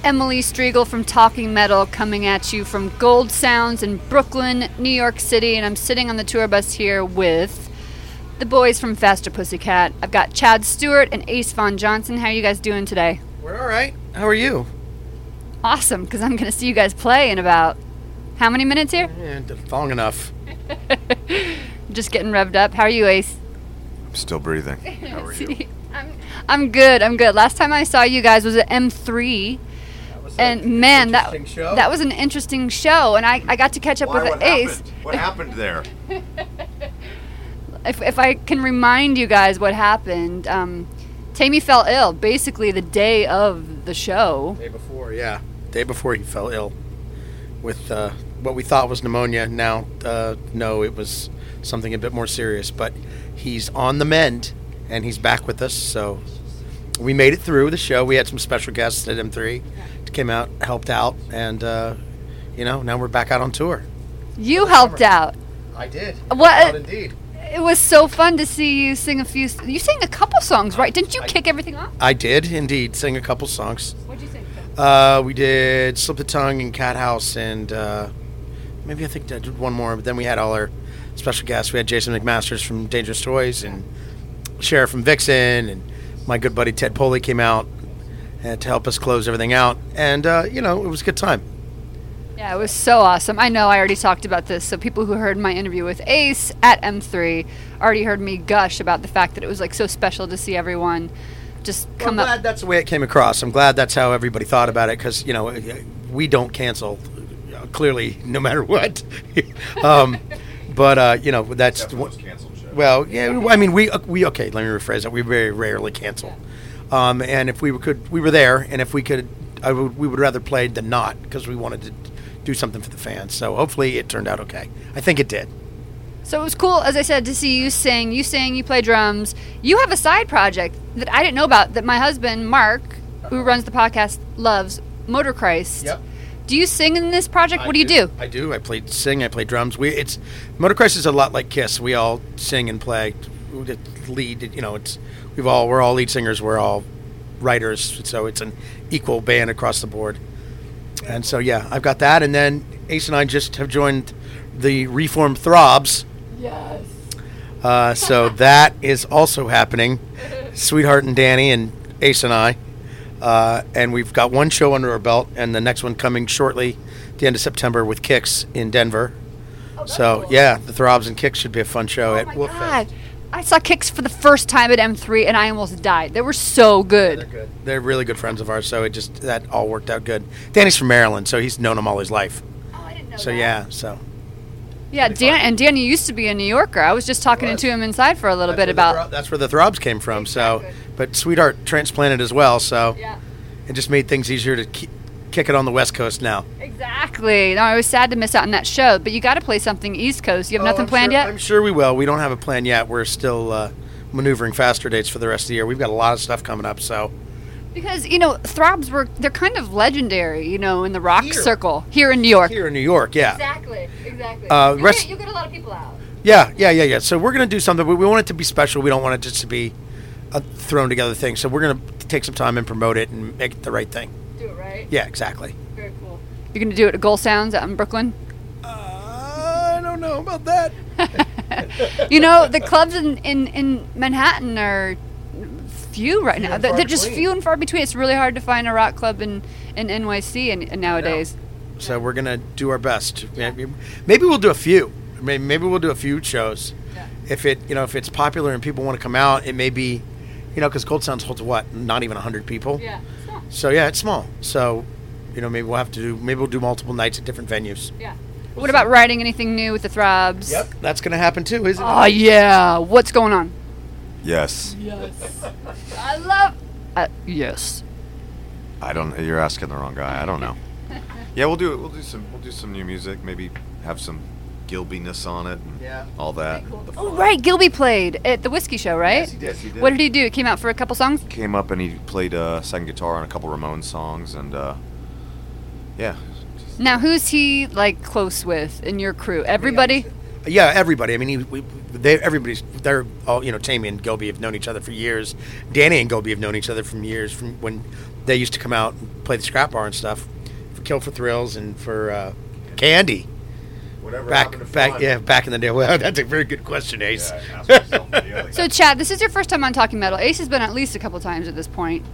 Emily Strigl from Talking Metal coming at you from Gold Sounds in Brooklyn, New York City, and I'm sitting on the tour bus here with the boys from Faster Pussycat. I've got Chad Stewart and Ace Von Johnson. How are you guys doing today? We're all right. How are you? Awesome, because I'm going to see you guys play in about how many minutes here? Yeah, long enough. Just getting revved up. How are you, Ace? I'm still breathing. How are you? I'm, I'm good. I'm good. Last time I saw you guys was at M3. And man, that show. that was an interesting show, and I, I got to catch up Why, with what Ace. happened? What happened there? If, if I can remind you guys what happened, um, Tammy fell ill basically the day of the show. Day before, yeah. Day before he fell ill with uh, what we thought was pneumonia. Now, uh, no, it was something a bit more serious. But he's on the mend, and he's back with us. So we made it through the show. We had some special guests at M3 came out, helped out, and uh, you know now we're back out on tour. You helped out. I did. What- indeed. It was so fun to see you sing a few. You sang a couple songs, right? Didn't you kick everything off? I did indeed sing a couple songs. What'd you sing? Uh, we did Slip the Tongue and Cat House, and uh, maybe I think I did one more. But then we had all our special guests. We had Jason McMasters from Dangerous Toys and Sheriff from Vixen, and my good buddy Ted Poley came out to help us close everything out. And uh, you know, it was a good time. Yeah, it was so awesome. I know I already talked about this, so people who heard my interview with Ace at M3 already heard me gush about the fact that it was like so special to see everyone just come up. I'm glad up. that's the way it came across. I'm glad that's how everybody thought about it because you know we don't cancel uh, clearly no matter what. um, but uh, you know that's Definitely was canceled show. well, yeah. I mean we uh, we okay. Let me rephrase that. We very rarely cancel. Um, and if we could, we were there, and if we could, I would, we would rather play than not because we wanted to do something for the fans. So hopefully it turned out okay. I think it did. So it was cool, as I said, to see you sing. You sing, you play drums. You have a side project that I didn't know about that my husband, Mark, who runs the podcast, loves, Motor Christ. Yep. Do you sing in this project? What do I you do? I do. I play sing. I play drums. We it's Motor Christ is a lot like Kiss. We all sing and play. Lead. You know, it's we've all we're all lead singers. We're all writers. So it's an equal band across the board. And so yeah, I've got that. And then Ace and I just have joined the Reformed Throbs. Yes. Uh, so that is also happening. Sweetheart and Danny and Ace and I. Uh, and we've got one show under our belt, and the next one coming shortly, the end of September, with Kicks in Denver. so yeah, the Throbs and Kicks should be a fun show Oh at Wolf God. I saw Kicks for the first time at M3 and I almost died. They were so good. Good. They're really good friends of ours, so it just that all worked out good. Danny's from Maryland, so he's known them all his life. Oh, I didn't know So yeah, so Yeah, Dan and Danny used to be a New Yorker. I was just talking Was. to him inside for a little bit That's about. Thro- that's where the Throbs came from. So, but Sweetheart transplanted as well, so Yeah. it just made things easier to ki- kick it on the West Coast now. Exactly. No, I was sad to miss out on that show, but you got to play something East Coast. You have Oh, nothing I'm planned sure- yet? I'm sure we will. We don't have a plan yet. We're still uh, maneuvering faster dates for the rest of the year. We've got a lot of stuff coming up, so Because you know, Throbs were they're kind of legendary, you know, in the rock Here. circle here in New York. here in New York, yeah. Exactly. Exactly. Uh, You'll rest- get- you'll get a lot of people out. Yeah, yeah, yeah, yeah. So we're gonna do something. but We want it to be special. We don't want it just to be a thrown together thing. So we're gonna take some time and promote it and make it the right thing. Do it right. Yeah, exactly. Very cool. You're gonna do it at Gold Sounds out in Brooklyn. Uh, I don't know about that. You know, the clubs in, in, in Manhattan are few right now. They're, they're just few and far between. It's really hard to find a rock club in, in NYC and, and nowadays. So we're gonna do our best. Maybe, maybe we'll do a few. Maybe, maybe we'll do a few shows. If it, you know, if it's popular and people want to come out, it may be, you know, because Gold Sounds holds what, not even hundred people. Yeah. So yeah, it's small. So, you know, maybe we'll have to do. Maybe we'll do multiple nights at different venues. Yeah. What about writing anything new with the Throbs? Yep, that's gonna happen too, isn't it? Oh yeah. What's going on? Yes. Yes. I love. Uh, yes. I don't. You're asking the wrong guy. I don't know. Yeah, we'll do it. We'll do some. We'll do some new music. Maybe have some Gilbiness on it. And Yeah. All that. The Oh right, Gilby played at the Whiskey Show, right? Yes, he did. Yes, he did. What did he do? He came out for a couple songs. Came up and he played uh, second guitar on a couple Ramones songs and uh, yeah. Now, who's he like close with in your crew? Everybody. Yeah, everybody. I mean, he, we, they, everybody's. They're all. You know, Tammy and Gilby have known each other for years. Danny and Gilby have known each other from years from when they used to come out and play the scrap bar and stuff for Kill for Thrills and for uh, Candy. Whatever Back, happened to back, fun? yeah, back in the day. Well, that's a very good question, Ace. Yeah, ask myself the other So. Chad, this is your first time on Talking Metal. Ace has been at least a couple times at this point.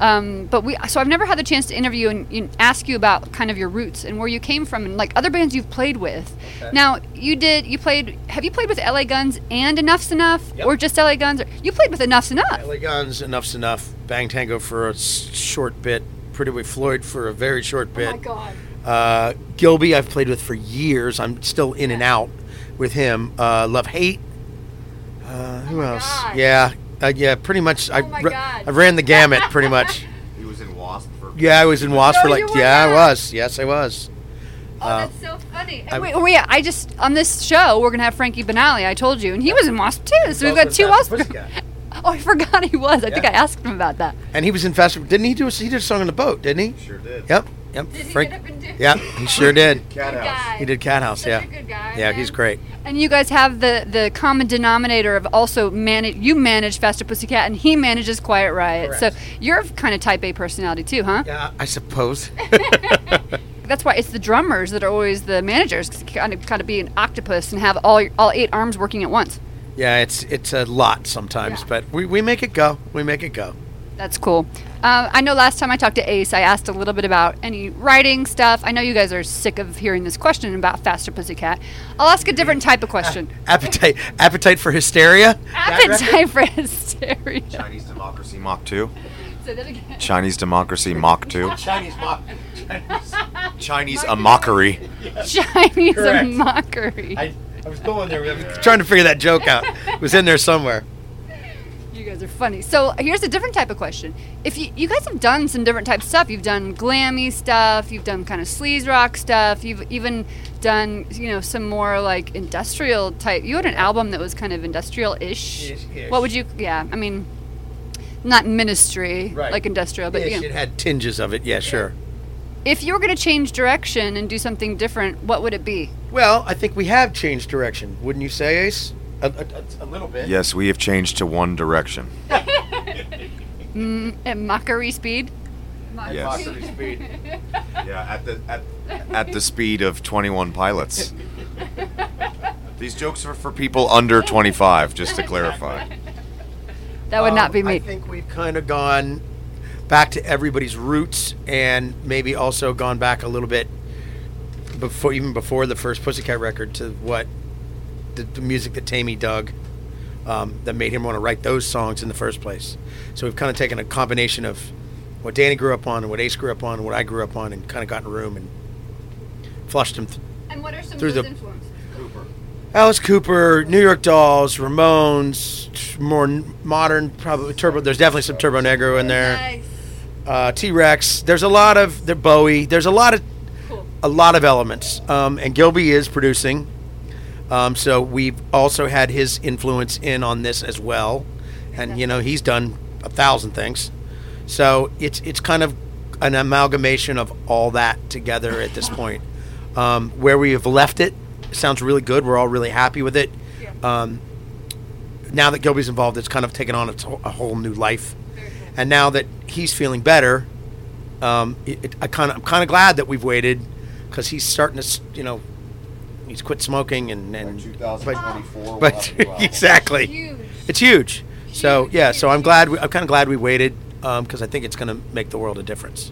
Um, but we, so I've never had the chance to interview and, and ask you about kind of your roots and where you came from and like other bands you've played with. Now, you did, you played, have you played with LA Guns and Enough's Enough Yep. or just LA Guns? Or, you played with Enough's Enough. LA Guns, Enough's Enough, Bang Tango for a short bit, Pretty Boy Floyd for a very short bit. Oh my God. Uh, Gilby, I've played with for years. I'm still in and out with him. Uh, Love Hate. Uh, who my else? God. Yeah, uh, yeah. Pretty much. I, Oh my ra- God. I ran the gamut, pretty much. He was in Wasp for. Yeah, I was in Wasp for like. you were Yeah, I was. Yes, I was. Oh, Uh, that's so funny. I- wait, wait, I just, on this show, we're going to have Frankie Banali, I told you, and he was in Wasp too. So we've got two Wasp. Oh, I forgot he was. I think I asked him about that. And he was in Festival. Didn't he do? A, he did a song on the boat, didn't he? Sure did. Yep. Yep. Did he Frank. get up and do- Yep. He sure did. Cat Good House. guy. He did Cat House. Such yeah. a good guy, Yeah, man. he's great. And you guys have the the common denominator of also manage. You manage Faster Pussycat, and he manages Quiet Riot. Correct. So you're kind of Type A personality too, huh? Yeah, I suppose. That's why it's the drummers that are always the managers, 'cause you kind of kind of be an octopus and have all all eight arms working at once. yeah, it's it's a lot sometimes, Yeah. but we, we make it go. We make it go. That's cool. Uh, I know last time I talked to Ace, I asked a little bit about any writing stuff. I know you guys are sick of hearing this question about Faster Pussycat. I'll ask a different type of question. Appetite appetite for hysteria. Appetite for hysteria. Chinese Democracy Mach 2. Say that again. Chinese Democracy Mach 2. Chinese mock. Chinese a mockery. Chinese a Correct. mockery. I, I was going there. I was trying to figure that joke out. It was in there somewhere. Guys are funny. So here's a different type of question. If you you guys have done some different type of stuff, you've done glammy stuff, you've done kind of sleaze rock stuff, you've even done you know some more like industrial type. You had an album that was kind of industrial-ish. Ish-ish. What would you? Yeah, I mean, not ministry Right. like industrial, but Yes, you know, it had tinges of it. Yeah, sure. if you were going to change direction and do something different, what would it be? Well, I think we have changed direction, wouldn't you say, Ace? A, a, a little bit. Yes, we have changed to one direction. At mockery speed. Yes. Mockery speed. Yeah, at the at, at the speed of 21 pilots. These jokes are for people under 25, just to clarify. That would not Um, be me. I think we've kind of gone back to everybody's roots, and maybe also gone back a little bit before, even before the first Pussycat record, to what the, the music that Tammy dug, um, that made him want to write those songs in the first place. So we've kind of taken a combination of what Danny grew up on, and what Ace grew up on, and what I grew up on, and kind of got in a room and flushed them. Th- and what are some through of those the- influences? Alice Cooper, New York Dolls, Ramones, more modern, probably Turbo. There's definitely some Turbo Negro in there. Nice. Uh, T Rex. There's a lot of the Bowie. There's a lot of Cool. a lot of elements. Um, and Gilby is producing, um, so we've also had his influence in on this as well. And you know he's done a thousand things, so it's it's kind of an amalgamation of all that together at this point. Um, where we have left it sounds really good. We're all really happy with it. Um, now that Gilby's involved, it's kind of taken on its, whole- a whole new life. And now that he's feeling better, um, it, it- I kind of I'm kind of glad that we've waited because he's starting to, you know, he's quit smoking and and but, 2024. we'll but have to go out. exactly, Huge. it's huge. So Huge, yeah, so I'm glad we, I'm kind of glad we waited because I think it's going to make the world a difference.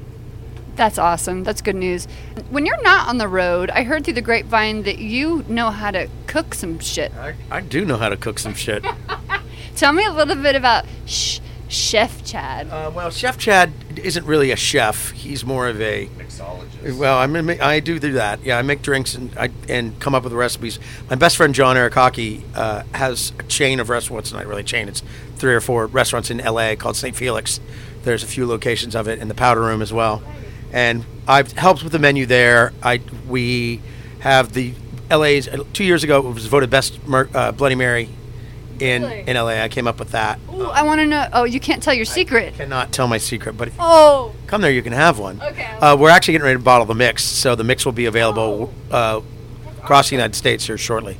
That's awesome. That's good news. When you're not on the road, I heard through the grapevine that you know how to cook some shit. I, I do know how to cook some shit. Tell me a little bit about sh- Chef Chad. Uh, well, Chef Chad isn't really a chef. He's more of a Mixologist. Well, I mean, I do do that. Yeah, I make drinks and I and come up with recipes. My best friend John Arikaki uh, has a chain of restaurants. Not really a chain. It's three or four restaurants in L.A. called St. Felix. There's a few locations of it in the Powder Room as well, and I've helped with the menu there. I we have the L.A.'s two years ago. It was voted best Mer, uh, Bloody Mary in Really? in L.A. I came up with that. Ooh, I want to know. Oh, you can't tell your secret. Cannot tell my secret, but Oh, come there, you can have one. Okay. Uh, we're actually getting ready to bottle the mix, so the mix will be available uh, across the United States here shortly.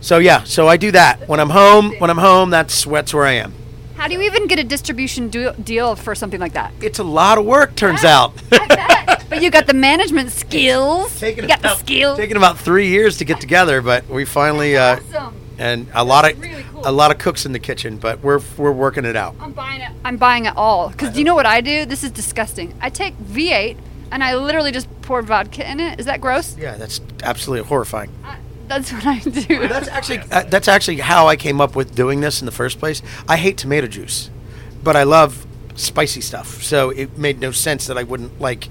So yeah, so I do that when I'm home. When I'm home, that's that's where I am. How do you even get a distribution du- deal for something like that? It's a lot of work, turns out. But you got the management skills. Taking you got the about- skills. Taking about three years to get together, but we finally uh, Awesome. And a lot of really cool. a lot of cooks in the kitchen, but we're we're working it out. I'm buying it. I'm buying it all. Because do you know what I do? This is disgusting. I take V8 and I literally just pour vodka in it. Is that gross? Yeah, that's absolutely horrifying. That's what I do. That's actually uh, that's actually how I came up with doing this in the first place. I hate tomato juice, but I love spicy stuff. So it made no sense that I wouldn't like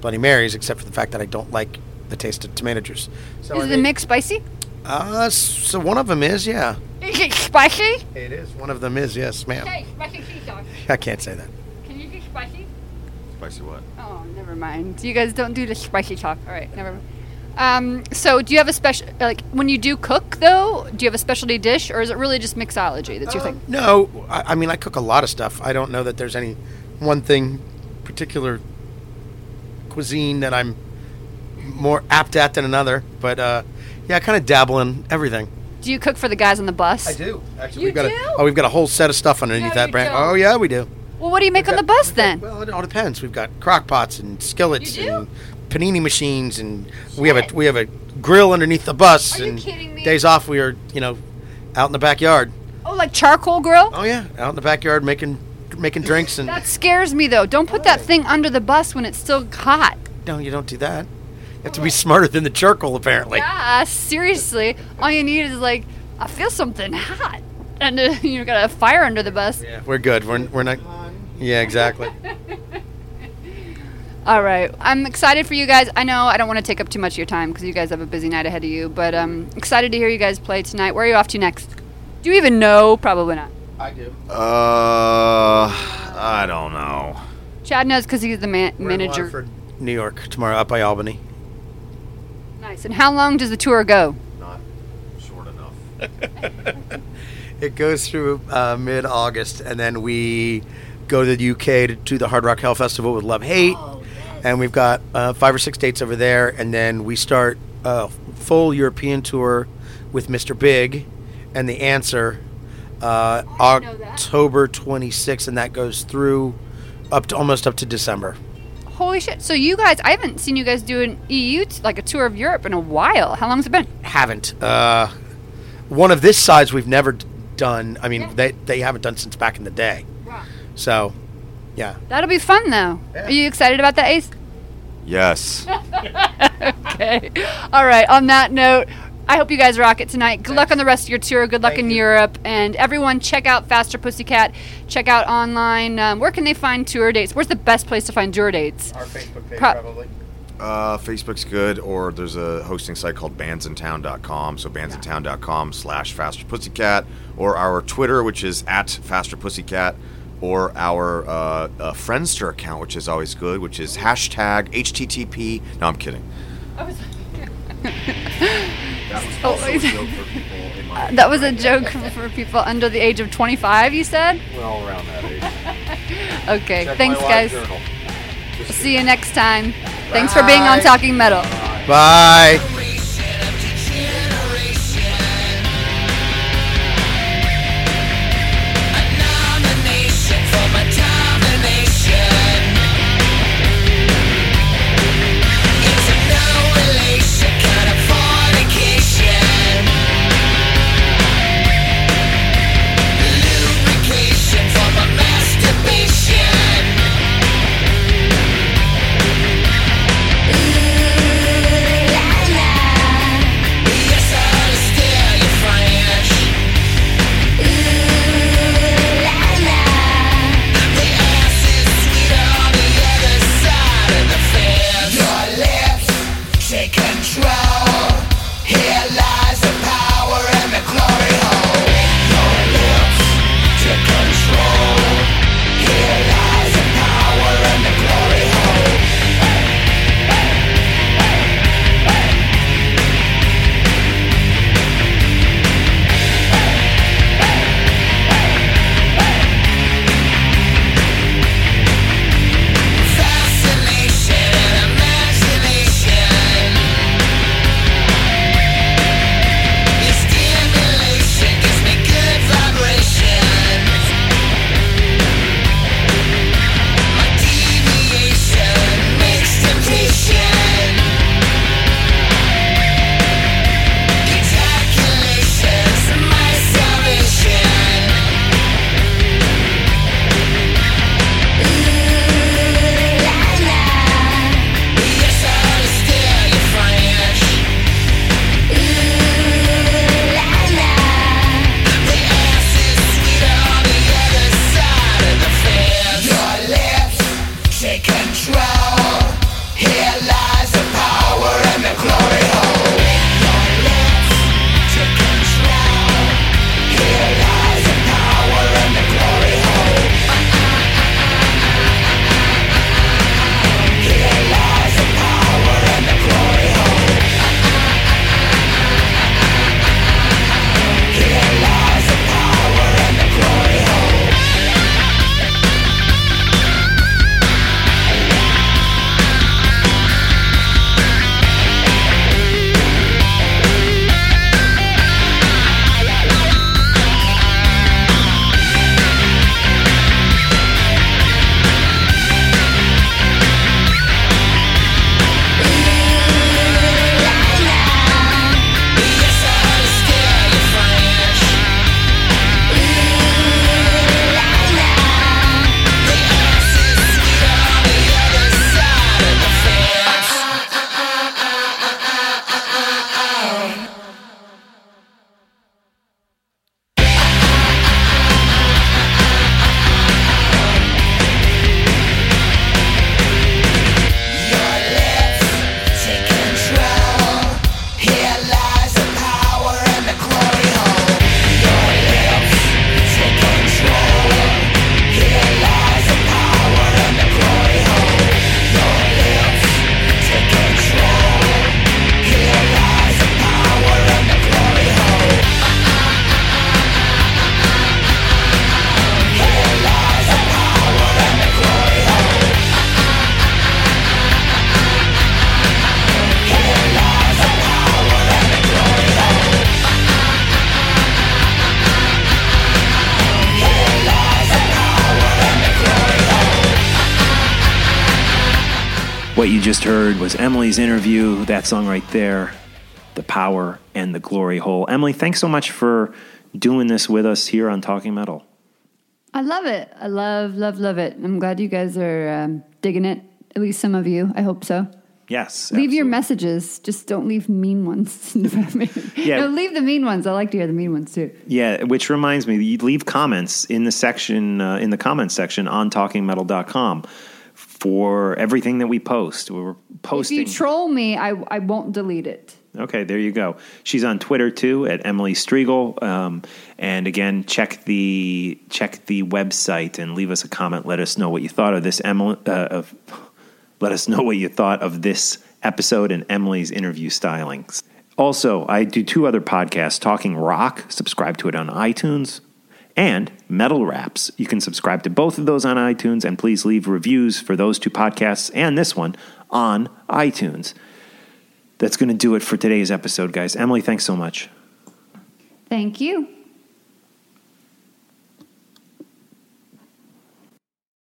Bloody Marys, except for the fact that I don't like the taste of tomato juice. So I Is the made- mix spicy? Uh, so one of them is, yeah. Is it spicy? It is. One of them is, yes, ma'am. Okay, spicy cheese sauce. I can't say that. Can you do spicy? Spicy what? Oh, never mind. You guys don't do the spicy talk. All right, never mind. Um, so do you have a special like when you do cook though? Do you have a specialty dish, or is it really just mixology that's your thing? No, I, I mean I cook a lot of stuff. I don't know that there's any one thing particular cuisine that I'm more apt at than another. But uh, yeah, I kind of dabble in everything. Do you cook for the guys on the bus? I do. Actually, You we've got do? A, oh, we've got a whole set of stuff underneath No, that you brand. don't. Oh yeah, we do. Well, what do you make on the bus then? Well, it all depends. We've got crock pots and skillets You do? and panini machines, and we have a we have a grill underneath the bus. Are you and kidding me? Days off, we are you know out in the backyard. Oh, like charcoal grill? Oh yeah, out in the backyard making making drinks and. That scares me though. Don't put that thing under the bus when it's still hot. No, you don't do that. You have to be smarter than the charcoal, apparently. Yeah, seriously. All you need is like, I feel something hot, and uh, you got a fire under the bus. Yeah, we're good. We're, we're not. Yeah, exactly. All right, I'm excited for you guys. I know I don't want to take up too much of your time because you guys have a busy night ahead of you, but I'm excited to hear you guys play tonight. Where are you off to next? Do you even know? Probably not. I do. Uh, I don't know. Chad knows because he's the man- We're in manager. Waterford, New York tomorrow, up by Albany. Nice. And how long does the tour go? Not short enough. It goes through uh, mid August, and then we go to the UK to, to the Hard Rock Hell Festival with Love Hate, and we've got uh, five or six dates over there, and then we start a full European tour with Mr. Big and The Answer uh, I didn't know that. October 26th, and that goes through up to almost up to December. Holy shit! So you guys, I haven't seen you guys do an EU t- like a tour of Europe in a while. How long's it been? Haven't uh, one of this size we've never d- done. I mean, they they haven't done since back in the day. Wow. So, yeah. That'll be fun though. Are you excited about that, Ace? Yes. okay. All right. On that note, I hope you guys rock it tonight. Good luck on the rest of your tour. Good luck Thank in you. Europe. And everyone, check out Faster Pussycat. Check out online. Um, where can they find tour dates? Where's the best place to find tour dates? Our Facebook page, Pro- probably. Uh, Facebook's good, or there's a hosting site called bandsintown.com. So bandsintown.com slash Faster Pussycat, or our Twitter, which is at Faster Pussycat, or our uh, uh, Friendster account, which is always good, which is hashtag HTTP. No, I'm kidding. Oh, that was a joke for people under the age of 25, you said? Well, around that age. Okay. Thanks, guys. See you next time. Thanks for being on Talking Metal. Bye. nomination heard was Emily's interview. That song right there, The Power and the Glory Hole. Emily, thanks so much for doing this with us here on Talking Metal. I love it. I love, love, love it. I'm glad you guys are um, digging it. At least some of you. I hope so. Yes. Leave your messages. Just don't leave mean ones. Yeah. No, leave the mean ones. I like to hear the mean ones too. Yeah, which reminds me, you leave comments in the section, uh, in the comments section on talkingmetal.com for everything that we post. We're posting. If you troll me, I, I won't delete it. Okay, there you go. She's on Twitter too at Emily Strigl. Um, and again, check the check the website and leave us a comment. Let us know what you thought of this Emily. Uh, of, let us know what you thought of this episode and Emily's interview stylings. Also, I do two other podcasts: Talking Rock. Subscribe to it on iTunes. And Metal Raps. You can subscribe to both of those on iTunes, and please leave reviews for those two podcasts and this one on iTunes that's going to do it for today's episode, guys. Emily, thanks so much. Thank you.